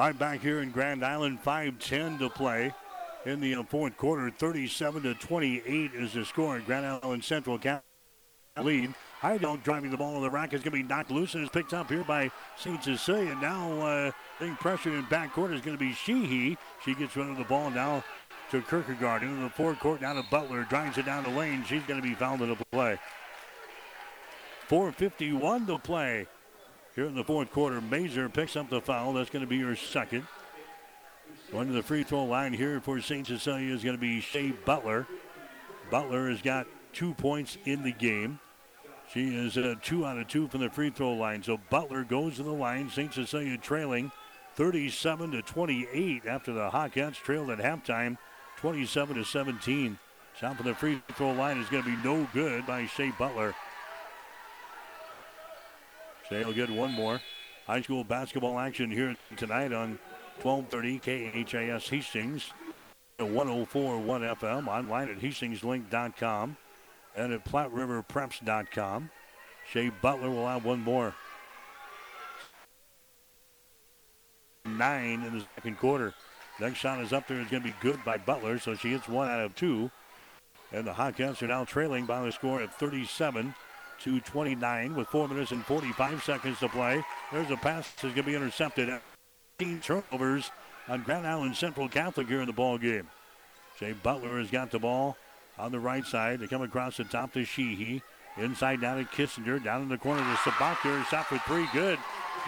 Right, back here in Grand Island, 5-10 to play in the fourth quarter. 37 to 28 is the score. Grand Island Central Cap lead. Heidelk driving the ball on the rack is going to be knocked loose and is picked up here by St. Cecilia. Now uh, being pressured in backcourt is going to be Sheehy. She gets rid of the ball now to Kierkegaard into the forecourt. Down to Butler. Drives it down the lane. She's going to be fouled in the play. 4.51 to play here in the fourth quarter. Mazer picks up the foul. That's going to be her second. Going to the free throw line here for St. Cecilia is going to be Shea Butler. Butler has got two points in the game. She is uh, two out of two from the free throw line. So Butler goes to the line. St. Cecilia trailing 37 to 28 after the Hawkettes trailed at halftime 27 to 17. Shot from the free throw line is going to be no good by Shea Butler. Shea will get one more. High school basketball action here tonight on 1230 KHAS Hastings. 1041 FM online at hastingslink.com and at PlatteRiverPreps.com. Shea Butler will have one more. Nine in the second quarter. Next shot is up there. It's going to be good by Butler, so she hits one out of two. And the Hawkettes are now trailing by the score of 37 to 29 with 4 minutes and 45 seconds to play. There's a pass that's going to be intercepted. 18 turnovers on Grand Island Central Catholic here in the ball game. Jay Butler has got the ball on the right side. They come across the top to Sheehy. Inside down to Kissinger. Down in the corner to Sabatka. Shot for three. Good.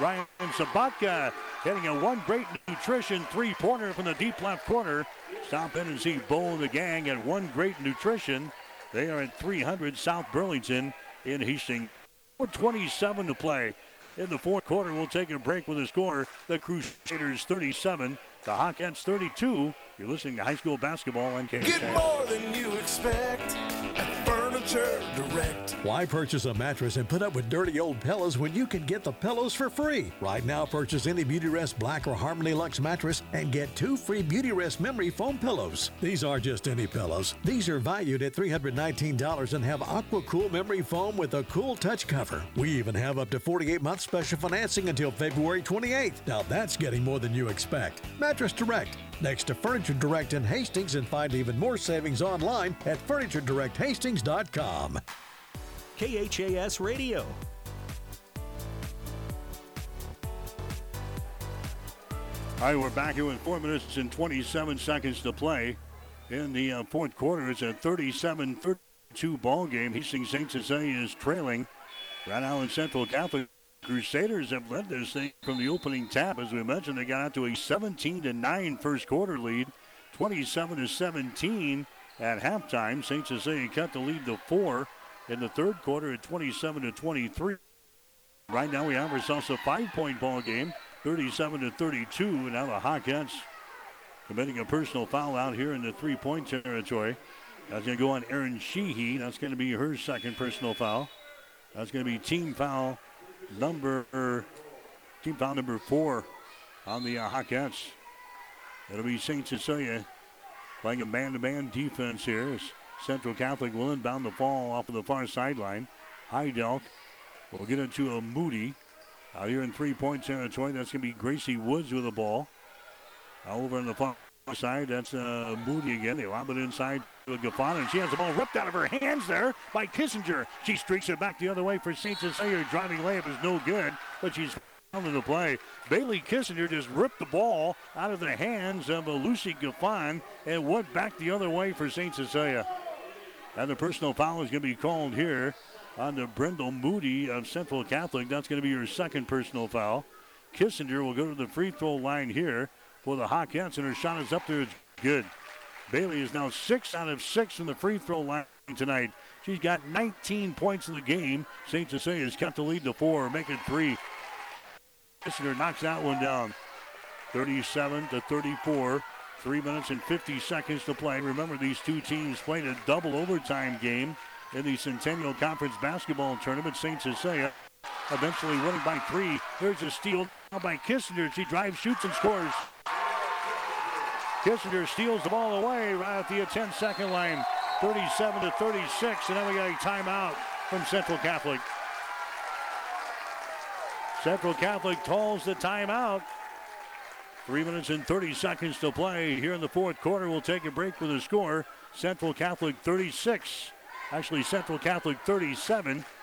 Ryan Sabatka hitting a one great nutrition three pointer from the deep left corner. Stop in and see Bo and the gang at one great nutrition. They are at 300 South Burlington in Hastings. 427 to play in the fourth quarter. We'll take a break with the score. The Crusaders 37, the Hawkettes 32. You're listening to high school basketball on KHA. Get more than you expect Furniture Direct. Why purchase a mattress and put up with dirty old pillows when you can get the pillows for free? Right now, purchase any Beautyrest Black or Harmony Lux mattress and get two free Beautyrest memory foam pillows. These are just any pillows. These are valued at $319 and have Aqua Cool memory foam with a cool touch cover. We even have up to 48 month special financing until February 28th. Now that's getting more than you expect. Mattress Direct. Next to Furniture Direct in Hastings and find even more savings online at FurnitureDirectHastings.com. KHAS Radio. All right, we're back here with four minutes and 27 seconds to play in the uh, fourth quarter. It's a 37-32 ball game. Hastings St. Cecilia is trailing. Grand Island Central Catholic Crusaders have led this thing from the opening tap. As we mentioned, they got out to a 17 to 9 first quarter lead, 27 to 17 at halftime. St. Cecilia cut the lead to four in the third quarter at 27 to 23. Right now, we have ourselves a five-point ball game, 37 to 32. And now the Hawkettes committing a personal foul out here in the three-point territory. That's going to go on Aaron Sheehy. That's going to be her second personal foul. That's going to be team foul number team foul number four on the uh, Hawkettes. It'll be St. Cecilia playing a man-to-man defense here. Central Catholic will inbound the ball off of the far sideline. Heidelk will get it to a Moody out here in three-point territory. That's going to be Gracie Woods with the ball. Over on the far side, that's uh, Moody again. They lob it inside Gaffon, and she has the ball ripped out of her hands there by Kissinger. She streaks it back the other way for St. Cecilia. Driving layup is no good, but she's out of the play. Bailey Kissinger just ripped the ball out of the hands of uh, Lucy Gaffon and went back the other way for St. Cecilia. And the personal foul is going to be called here on the Brendel Moody of Central Catholic. That's going to be your second personal foul. Kissinger will go to the free throw line here for the Hawkettes, and her shot is up there. It's good. Bailey is now six out of six from the free throw line tonight. She's got 19 points in the game. St. Cecilia has cut the lead to four, make it three. Kissinger knocks that one down. 37 to 34. Three minutes and 50 seconds to play. Remember, these two teams played a double overtime game in the Centennial Conference basketball tournament. St. Cecilia eventually winning by three. There's a steal by Kissinger. She drives, shoots, and scores. Kissinger steals the ball away right at the 10 second line. 37 to 36, and then we got a timeout from Central Catholic. Central Catholic calls the timeout. Three minutes and 30 seconds to play here in the fourth quarter. We'll take a break with the score. Central Catholic 36. Actually, Central Catholic 37.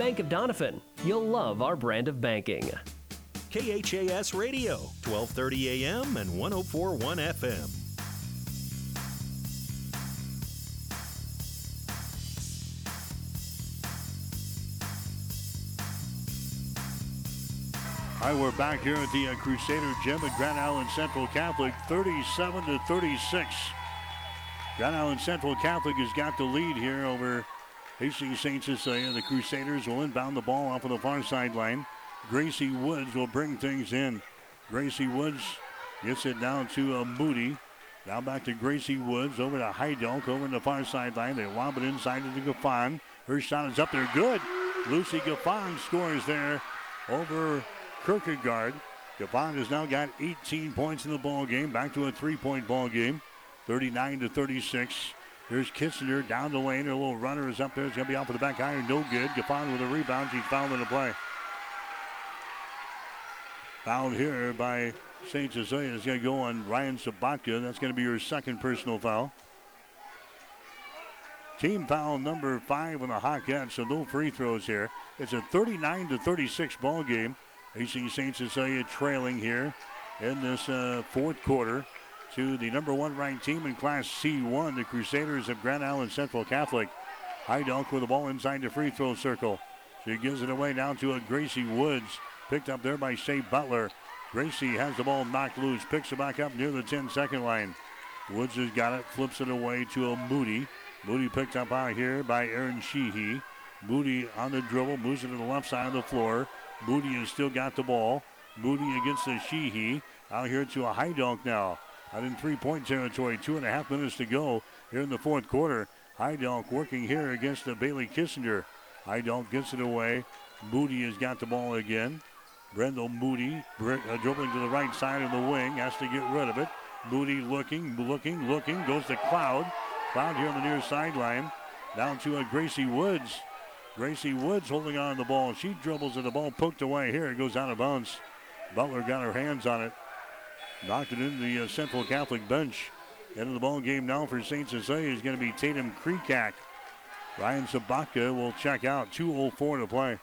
Bank of Doniphan. You'll love our brand of banking. KHAS Radio, 1230 AM and 1041 FM. All right, we're back here at the uh, Crusader Gym at Grand Island Central Catholic, 37 to 36. Grand Island Central Catholic has got the lead here over Hastings St. Cecilia. The Crusaders will inbound the ball off of the far sideline. Gracie Woods will bring things in. Gracie Woods gets it down to Moody. Now back to Gracie Woods over to Heidelk over in the far sideline. They lob it inside to the Gaffon. Her shot is up there. Good. Lucy Gaffon scores there over Kierkegaard. Gaffon has now got 18 points in the ball game. Back to a three-point ball game. 39 to 36. Here's Kissinger down the lane. Her little runner is up there. It's going to be off of the back iron. No good. Gaffon with a rebound. She's fouled in the play. Fouled here by St. Cecilia. It's going to go on Ryan Sabatka. That's going to be your second personal foul. Team foul number five on the Hawkettes, so no free throws here. It's a 39 to 36 ball game. Hastings St. Cecilia trailing here in this uh, fourth quarter to the number one ranked team in Class C1, the Crusaders of Grand Island Central Catholic. Heidelk with the ball inside the free throw circle. She gives it away down to a Gracie Woods. Picked up there by Shea Butler. Gracie has the ball knocked loose, picks it back up near the 10 second line. Woods has got it, flips it away to a Moody. Moody picked up out here by Aaron Sheehy. Moody on the dribble, moves it to the left side of the floor. Moody has still got the ball. Moody against the Sheehy. Out here to a Heidelk now. Out in three point territory. Two and a half minutes to go here in the fourth quarter. Heidelk working here against the Bailey Kissinger. Heidelk gets it away. Moody has got the ball again. Brendel Moody uh, dribbling to the right side of the wing, has to get rid of it. Moody looking, looking, looking, goes to Cloud. Cloud here on the near sideline. Down to a Gracie Woods. Gracie Woods holding on to the ball. She dribbles and the ball poked away. Here it goes out of bounds. Butler got her hands on it. Knocked it into the uh, Central Catholic bench. Into the ball game now for St. Cecilia is going to be Tatum Krekak. Ryan Sabatka will check out. 2.04 to play.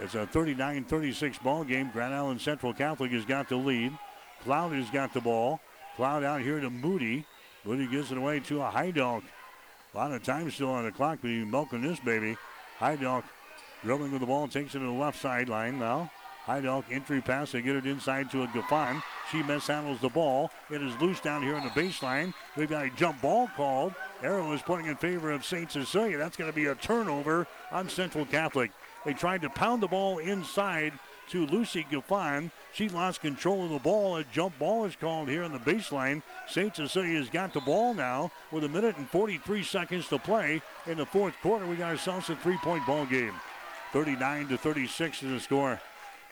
It's a 39-36 ball game. Grand Island Central Catholic has got the lead. Cloud has got the ball. Cloud out here to Moody. Moody gives it away to a Heidelk. A lot of time still on the clock, he's milking this baby. Heidelk dribbling with the ball, takes it to the left sideline now. Heidelk entry pass, they get it inside to a Gaffon. She mishandles the ball. It is loose down here on the baseline. We've got a jump ball called. Arrow is pointing in favor of St. Cecilia. That's going to be a turnover on Central Catholic. They tried to pound the ball inside to Lucy Gaffon. She lost control of the ball. A jump ball is called here on the baseline. St. Cecilia's got the ball now with a minute and 43 seconds to play in the fourth quarter. We got ourselves a three-point ball game. 39 to 36 is the score.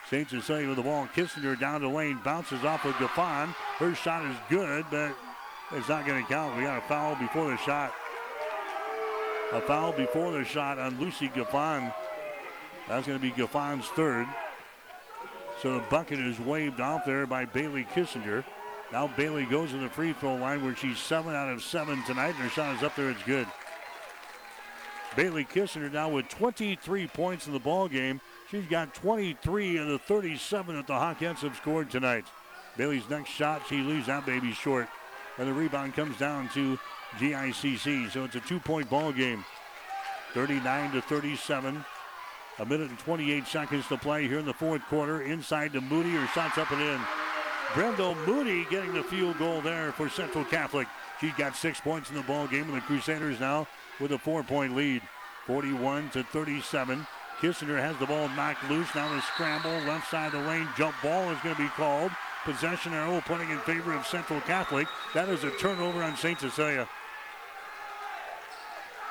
St. Cecilia with the ball. Kissinger down the lane, bounces off of Gaffon. Her shot is good, but it's not going to count. We got a foul before the shot. A foul before the shot on Lucy Gaffon. That's going to be Gaffon's third. So the bucket is waved off there by Bailey Kissinger. Now Bailey goes to the free throw line where she's seven out of seven tonight. And her shot is up there. It's good. Bailey Kissinger now with 23 points in the ball game. She's got 23 of the 37 that the Hawkettes have scored tonight. Bailey's next shot, she leaves that baby short. And the rebound comes down to GICC. So it's a two-point ball game. 39 to 37. A minute and 28 seconds to play here in the fourth quarter. Inside to Moody. Her shot's up and in. Brendel Moody getting the field goal there for Central Catholic. She's got six points in the ball game, and the Crusaders now with a four-point lead, 41 to 37. Kissinger has the ball knocked loose. Now the scramble, left side of the lane, jump ball is going to be called. Possession arrow pointing in favor of Central Catholic. That is a turnover on St. Cecilia.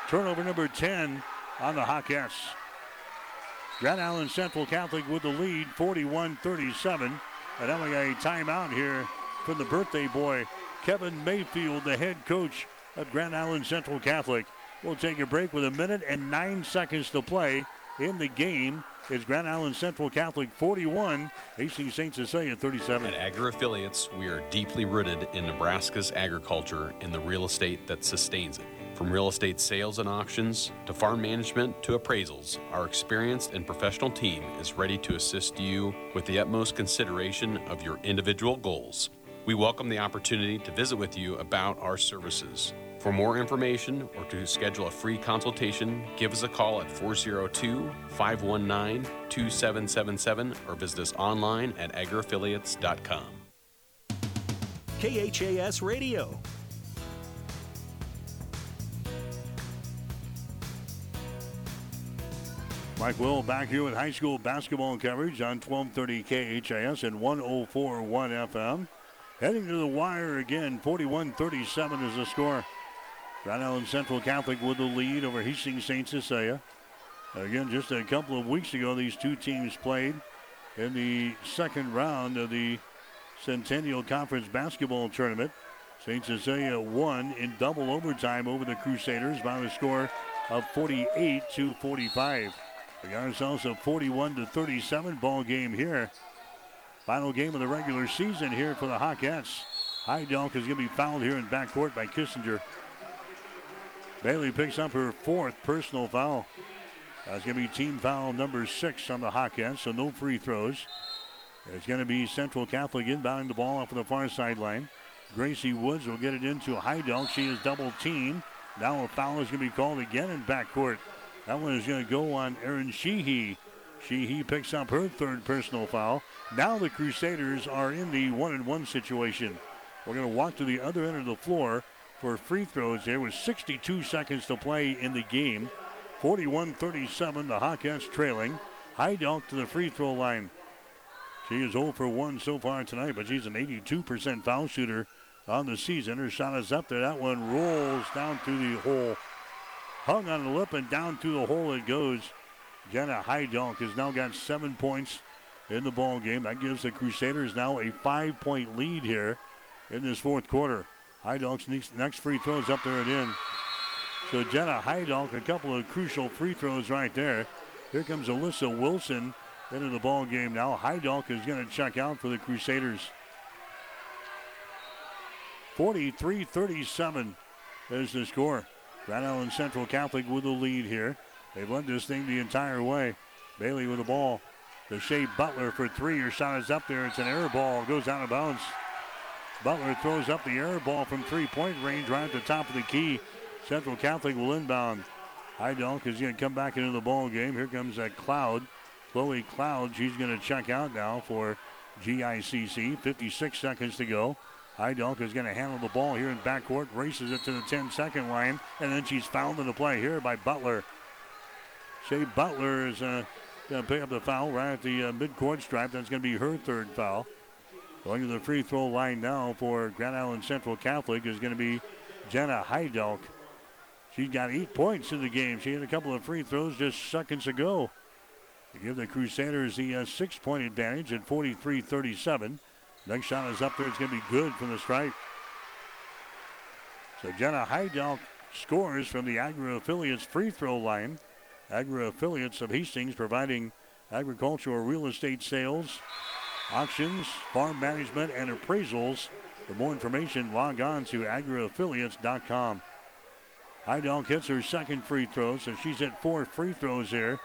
Turnover number 10 on the Hawkettes. Grand Island Central Catholic with the lead, 41-37. And now we got a timeout here from the birthday boy, Kevin Mayfield, the head coach of Grand Island Central Catholic. We'll take a break with a minute and nine seconds to play in the game. is Grand Island Central Catholic 41, Hastings St. Cecilia 37. At Agri Affiliates, we are deeply rooted in Nebraska's agriculture and the real estate that sustains it. From real estate sales and auctions to farm management to appraisals, our experienced and professional team is ready to assist you with the utmost consideration of your individual goals. We welcome the opportunity to visit with you about our services. For more information or to schedule a free consultation, give us a call at 402 519 2777 or visit us online at agriaffiliates.com. KHAS Radio. Mike Will back here with high school basketball coverage on 1230 KHAS and 1041 FM. Heading to the wire again, 41 37 is the score. Grand Island Central Catholic with the lead over Hastings St. Cecilia. Again, just a couple of weeks ago, these two teams played in the second round of the Centennial Conference basketball tournament. St. Cecilia won in double overtime over the Crusaders by the score of 48 to 45. We got ourselves a 41 to 37 ball game here. Final game of the regular season here for the Hawkettes. Heidelk is going to be fouled here in backcourt by Kissinger. Bailey picks up her fourth personal foul. That's going to be team foul number six on the Hawkettes, so no free throws. It's going to be Central Catholic inbounding the ball off of the far sideline. Gracie Woods will get it into Heidelk. She is double teamed. Now a foul is going to be called again in backcourt. That one is going to go on Aaron Sheehy. Sheehy picks up her third personal foul. Now the Crusaders are in the one and one situation. We're going to walk to the other end of the floor for free throws. There was 62 seconds to play in the game. 41 37, the Hawkettes trailing. Heidelk to the free throw line. She is 0 for 1 so far tonight, but she's an 82% foul shooter on the season. Her shot is up there. That one rolls down through the hole. Hung on the lip and down through the hole it goes. Jenna Heidelk has now got seven points in the ball game. That gives the Crusaders now a five-point lead here in this fourth quarter. Donk's next, next free throws up there and in. So Jenna Heidelk, a couple of crucial free throws right there. Here comes Alyssa Wilson into the ball game now. Heidelk is going to check out for the Crusaders. 43-37 is the score. Grand Island Central Catholic with the lead here. They've led this thing the entire way. Bailey with the ball. The Shea Butler for three. Her shot is up there. It's an air ball. Goes out of bounds. Butler throws up the air ball from three-point range right at the top of the key. Central Catholic will inbound. Heidelk is going to come back into the ball game. Here comes that Cloud. Chloe Cloud, she's going to check out now for GICC. 56 seconds to go. Heidelk is going to handle the ball here in backcourt, races it to the 10 second line, and then she's fouled in the play here by Butler. Shea Butler is uh, going to pick up the foul right at the uh, midcourt stripe. That's going to be her third foul. Going to the free throw line now for Grand Island Central Catholic is going to be Jenna Heidelk. She's got eight points in the game. She had a couple of free throws just seconds ago to give the Crusaders the uh, six point advantage at 43 37. Next shot is up there. It's going to be good from the stripe. So Jenna Heidelk scores from the Agri Affiliates free throw line. Agri Affiliates of Hastings providing agricultural real estate sales, auctions, farm management, and appraisals. For more information, log on to agriaffiliates.com. Heidelk hits her second free throw, so she's hit four free throws here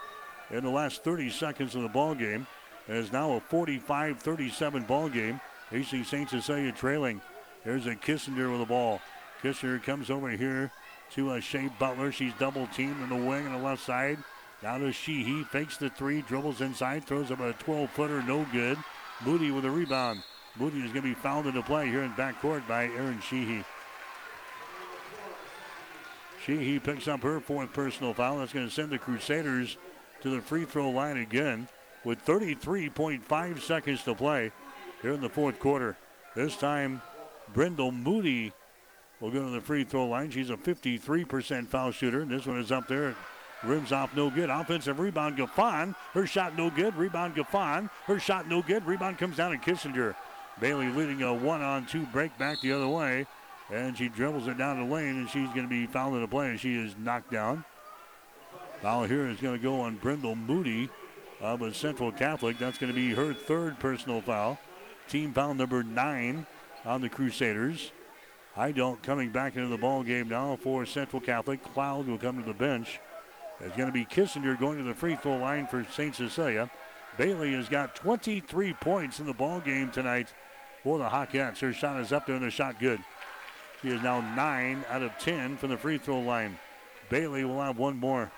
in the last 30 seconds of the ball game. It is now a 45-37 ball game. Hastings St. Cecilia trailing. There's a Kissinger with the ball. Kissinger comes over here to a Shea Butler. She's double teamed in the wing on the left side. Now to Sheehy. Fakes the three, dribbles inside, throws up a 12 footer, no good. Moody with a rebound. Moody is going to be fouled into play here in backcourt by Aaron Sheehy. Sheehy picks up her fourth personal foul. That's going to send the Crusaders to the free throw line again with 33.5 seconds to play here in the fourth quarter. This time, Brindle Moody will go to the free throw line. She's a 53% foul shooter. This one is up there. Rims off no good. Offensive rebound, Gaffon. Her shot no good. Rebound, Gaffon. Her shot no good. Rebound comes down to Kissinger. Bailey leading a one on two break back the other way. And she dribbles it down the lane, and she's going to be fouled in the play, she is knocked down. Foul here is going to go on Brindle Moody of a Central Catholic. That's going to be her third personal foul. Team foul number nine on the Crusaders. Heidelk coming back into the ball game now for Central Catholic. Cloud will come to the bench. It's going to be Kissinger going to the free throw line for St. Cecilia. Bailey has got 23 points in the ball game tonight for the Hawkettes. Her shot is up there and the shot good. She is now 9 out of 10 from the free throw line. Bailey will have one more.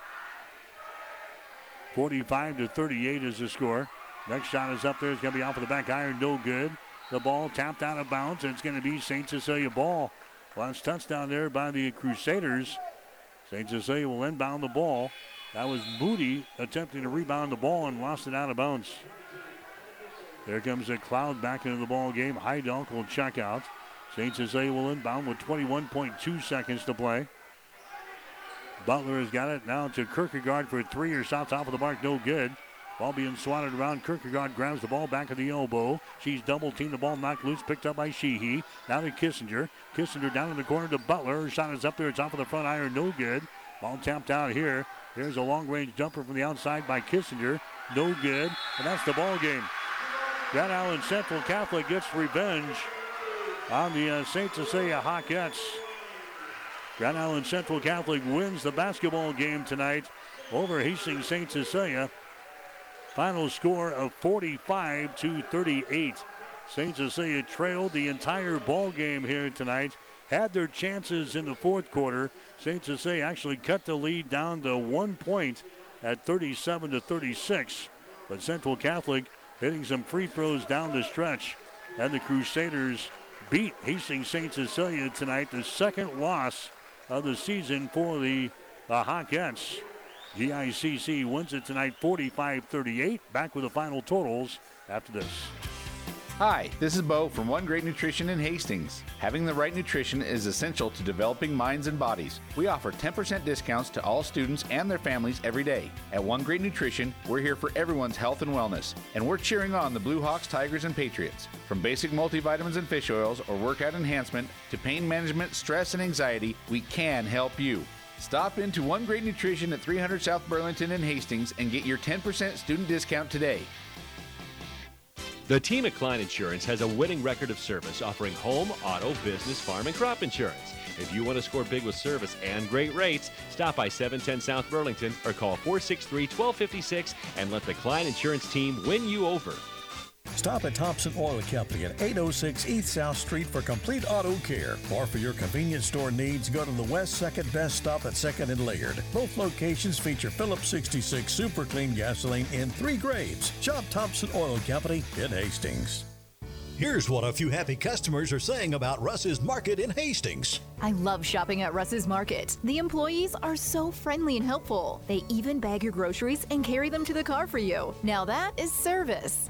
45 to 38 is the score. Next shot is up there. It's going to be off of the back iron. No good. The ball tapped out of bounds, and it's going to be St. Cecilia ball. Last touchdown there by the Crusaders. St. Cecilia will inbound the ball. That was Moody attempting to rebound the ball and lost it out of bounds. There comes a cloud back into the ball game. Heidelk will check out. St. Cecilia will inbound with 21.2 seconds to play. Butler has got it now to Kierkegaard for three. Her shot off of the mark, no good. Ball being swatted around. Kierkegaard grabs the ball back at the elbow. She's double teamed. The ball knocked loose, picked up by Sheehy. Now to Kissinger. Kissinger down in the corner to Butler. Her shot is up there. It's off of the front iron, no good. Ball tapped out here. Here's a long range jumper from the outside by Kissinger. No good. And that's the ball game. Grand Island Central Catholic gets revenge on the uh, St. Cecilia Hawkettes. Grand Island Central Catholic wins the basketball game tonight over Hastings St. Cecilia. Final score of 45 to 38. St. Cecilia trailed the entire ball game here tonight. Had their chances in the fourth quarter. St. Cecilia actually cut the lead down to one point at 37 to 36. But Central Catholic hitting some free throws down the stretch. And the Crusaders beat Hastings St. Cecilia tonight, the second loss of the season for the uh, Hawkettes. GICC wins it tonight 45 38. Back with the final totals after this. Hi, this is Bo from One Great Nutrition in Hastings. Having the right nutrition is essential to developing minds and bodies. We offer 10% discounts to all students and their families every day. At One Great Nutrition, we're here for everyone's health and wellness, and we're cheering on the Blue Hawks, Tigers, and Patriots. From basic multivitamins and fish oils or workout enhancement to pain management, stress, and anxiety, we can help you. Stop into One Great Nutrition at 300 South Burlington in Hastings and get your 10% student discount today. The team at Klein Insurance has a winning record of service offering home, auto, business, farm, and crop insurance. If you want to score big with service and great rates, stop by 710 South Burlington or call 463 1256 and let the Klein Insurance team win you over. Stop at Thompson Oil Company at 806 East South Street for complete auto care. Or for your convenience store needs, go to the West 2nd Best Stop at 2nd and Laird. Both locations feature Phillips 66 Super Clean gasoline in three grades. Shop Thompson Oil Company in Hastings. Here's what a few happy customers are saying about Russ's Market in Hastings. I love shopping at Russ's Market. The employees are so friendly and helpful. They even bag your groceries and carry them to the car for you. Now that is service.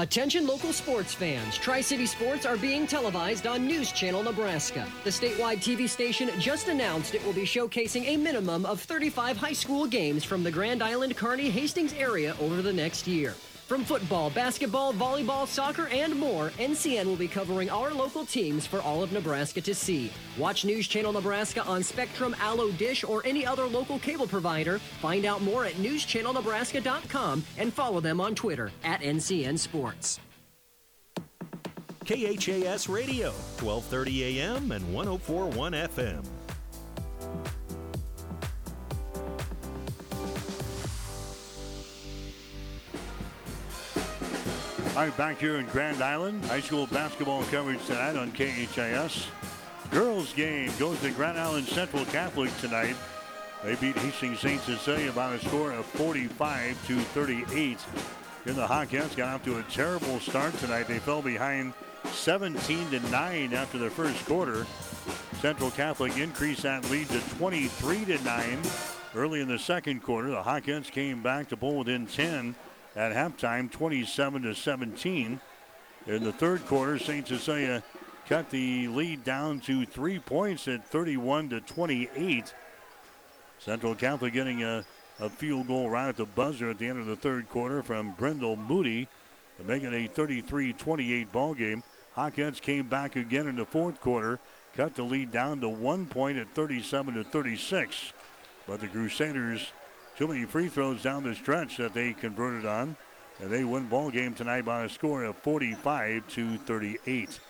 Attention local sports fans. Tri City Sports are being televised on News Channel Nebraska. The statewide TV station just announced it will be showcasing a minimum of 35 high school games from the Grand Island Kearney Hastings area over the next year. From football, basketball, volleyball, soccer, and more, NCN will be covering our local teams for all of Nebraska to see. Watch News Channel Nebraska on Spectrum, Allo Dish, or any other local cable provider. Find out more at newschannelnebraska.com and follow them on Twitter at NCN Sports. KHAS Radio, 1230 AM and 1041 FM. Right, back here in Grand Island, high school basketball coverage tonight on KHAS. Girls game goes to Grand Island Central Catholic tonight. They beat Hastings St. Cecilia by a score of 45 to 38. And the Hawkettes got off to a terrible start tonight. They fell behind 17 to 9 after the first quarter. Central Catholic increased that lead to 23 to 9 early in the second quarter. The Hawkettes came back to pull within 10 at halftime, 27 to 17. In the third quarter, St. Cecilia cut the lead down to three points at 31 to 28. Central Catholic getting a, a field goal right at the buzzer at the end of the third quarter from Brendel Moody to make it a 33-28 ball game. Hawkettes came back again in the fourth quarter, cut the lead down to one point at 37 to 36. But the Crusaders too many free throws down the stretch that they converted on. And they win ball game tonight by a score of 45 to 38.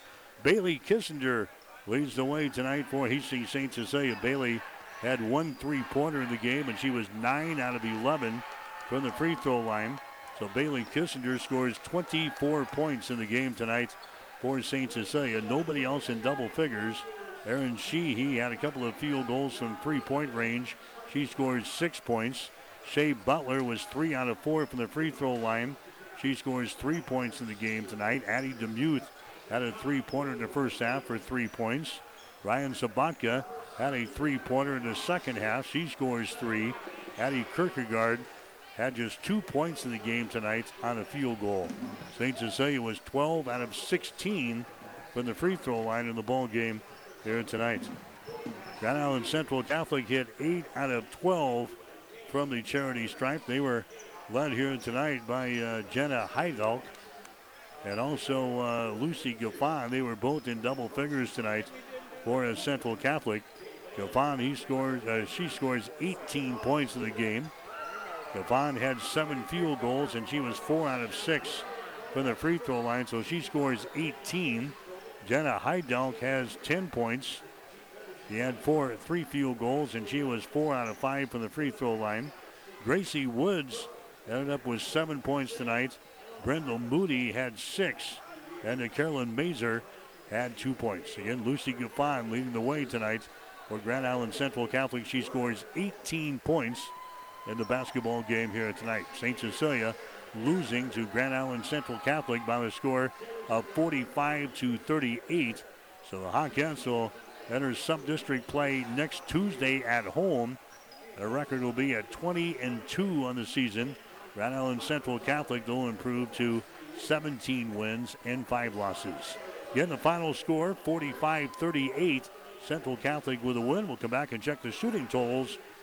Bailey Kissinger leads the way tonight for Hastings St. Cecilia. Bailey had one three-pointer in the game, and she was 9 out of 11 from the free throw line. So Bailey Kissinger scores 24 points in the game tonight for St. Cecilia. Nobody else in double figures. Aaron Sheehy had a couple of field goals from three-point range. She scored six points. Shea Butler was three out of four from the free throw line. She scores three points in the game tonight. Addie Demuth had a three pointer in the first half for three points. Ryan Sabatka had a three pointer in the second half. She scores three. Addie Kierkegaard had just two points in the game tonight on a field goal. St. Cecilia was 12 out of 16 from the free throw line in the ball game here tonight. Grand Island Central Catholic hit 8 out of 12 from the charity stripe. They were led here tonight by uh, Jenna Heidelk and also uh, Lucy Gaffon. They were both in double figures tonight for a Central Catholic. Gaffon, he scores, uh, she scores 18 points in the game. Gaffon had seven field goals and she was four out of six from the free throw line, so she scores 18. Jenna Heidelk has 10 points. He had four, three field goals, and she was four out of five from the free throw line. Gracie Woods ended up with seven points tonight. Brendel Moody had six, and Carolyn Mazer had two points. Again, Lucy Gaffon leading the way tonight for Grand Island Central Catholic. She scores 18 points in the basketball game here tonight. St. Cecilia losing to Grand Island Central Catholic by the score of 45 to 38. So the Hawkettes will enter sub-district play next Tuesday at home. Their record will be at 20 and 2 on the season. Grand Island Central Catholic will improve to 17 wins and 5 losses. Getting the final score 45 38. Central Catholic with a win. We'll come back and check the shooting totals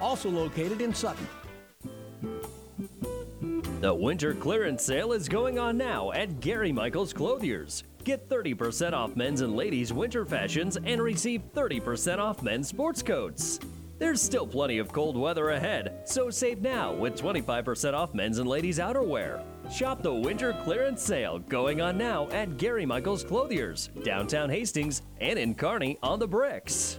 also located in Sutton. The winter clearance sale is going on now at Gary Michaels Clothiers. Get 30% off men's and ladies' winter fashions and receive 30% off men's sports coats. There's still plenty of cold weather ahead, so save now with 25% off men's and ladies' outerwear. Shop the winter clearance sale going on now at Gary Michaels Clothiers, downtown Hastings, and in Kearney on the bricks.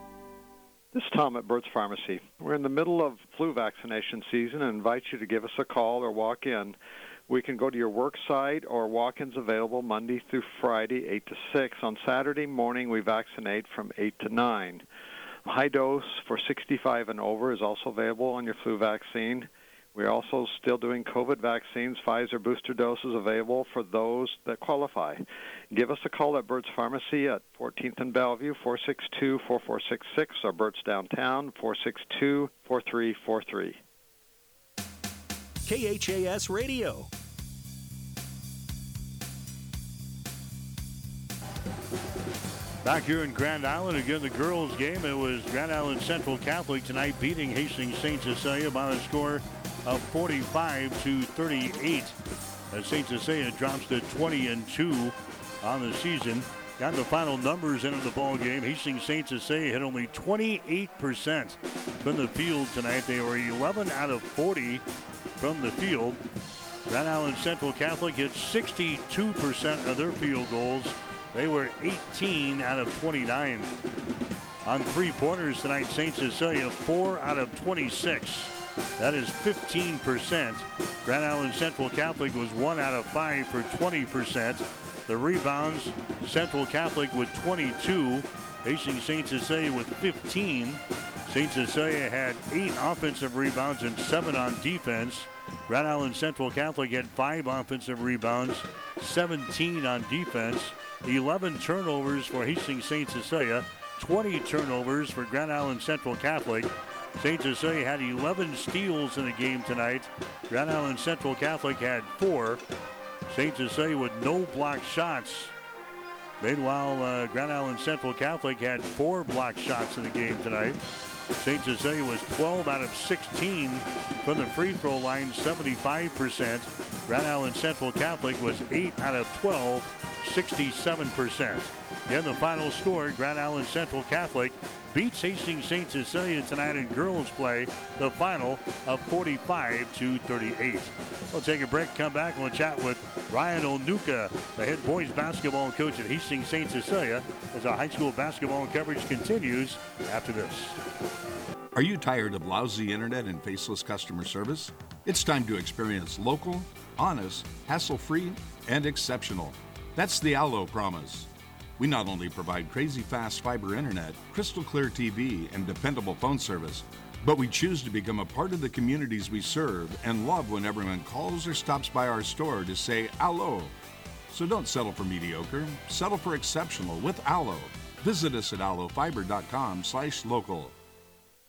This is Tom at Burt's Pharmacy. We're in the middle of flu vaccination season and invite you to give us a call or walk in. We can go to your work site or walk ins available Monday through Friday, 8 to 6. On Saturday morning, we vaccinate from 8 to 9. High dose for 65 and over is also available on your flu vaccine. We're also still doing COVID vaccines, Pfizer booster doses available for those that qualify. Give us a call at Burt's Pharmacy at 14th and Bellevue, 462-4466, or Burt's Downtown, 462-4343. KHAS Radio. Back here in Grand Island, again, the girls' game. It was Grand Island Central Catholic tonight beating Hastings St. Cecilia by a score of 45 to 38. As St. Cecilia drops to 20 and 2 on the season. Got the final numbers into the ball game. Hastings St. Cecilia hit only 28% from the field tonight. They were 11 out of 40 from the field. Grand Island Central Catholic hit 62% of their field goals. They were 18 out of 29. On three pointers tonight, St. Cecilia 4 out of 26. That is 15%. Grand Island Central Catholic was 1 out of 5 for 20%. The rebounds, Central Catholic with 22. Hastings St. Cecilia with 15. St. Cecilia had 8 offensive rebounds and 7 on defense. Grand Island Central Catholic had 5 offensive rebounds, 17 on defense. 11 turnovers for Hastings St. Cecilia, 20 turnovers for Grand Island Central Catholic. St. Cecilia had 11 steals in the game tonight. Grand Island Central Catholic had four. St. Cecilia with no block shots. Meanwhile, uh, Grand Island Central Catholic had four block shots in the game tonight. St. Cecilia was 12 out of 16 from the free throw line, 75%. Grand Island Central Catholic was 8 out of 12, 67%. In the final score, Grand Island Central Catholic beats Hastings St. Cecilia tonight in girls play, the final of 45 to 38. We'll take a break, come back, and we'll chat with Ryan Onuka, the head boys basketball coach at Hastings St. Cecilia, as our high school basketball coverage continues after this. Are you tired of lousy internet and faceless customer service? It's time to experience local, honest, hassle free, and exceptional. That's the Allo promise. We not only provide crazy fast fiber internet, crystal clear TV, and dependable phone service, but we choose to become a part of the communities we serve and love when everyone calls or stops by our store to say Allo. So don't settle for mediocre, settle for exceptional with Allo. Visit us at allofiber.com slash local.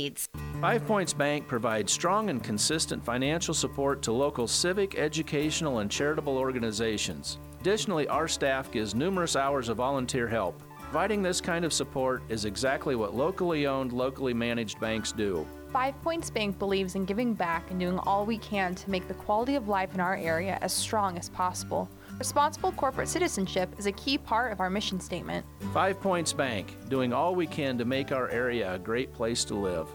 needs. Five Points Bank provides strong and consistent financial support to local civic, educational, and charitable organizations. Additionally, our staff gives numerous hours of volunteer help. Providing this kind of support is exactly what locally owned, locally managed banks do. Five Points Bank believes in giving back and doing all we can to make the quality of life in our area as strong as possible. Responsible corporate citizenship is a key part of our mission statement. Five Points Bank, doing all we can to make our area a great place to live.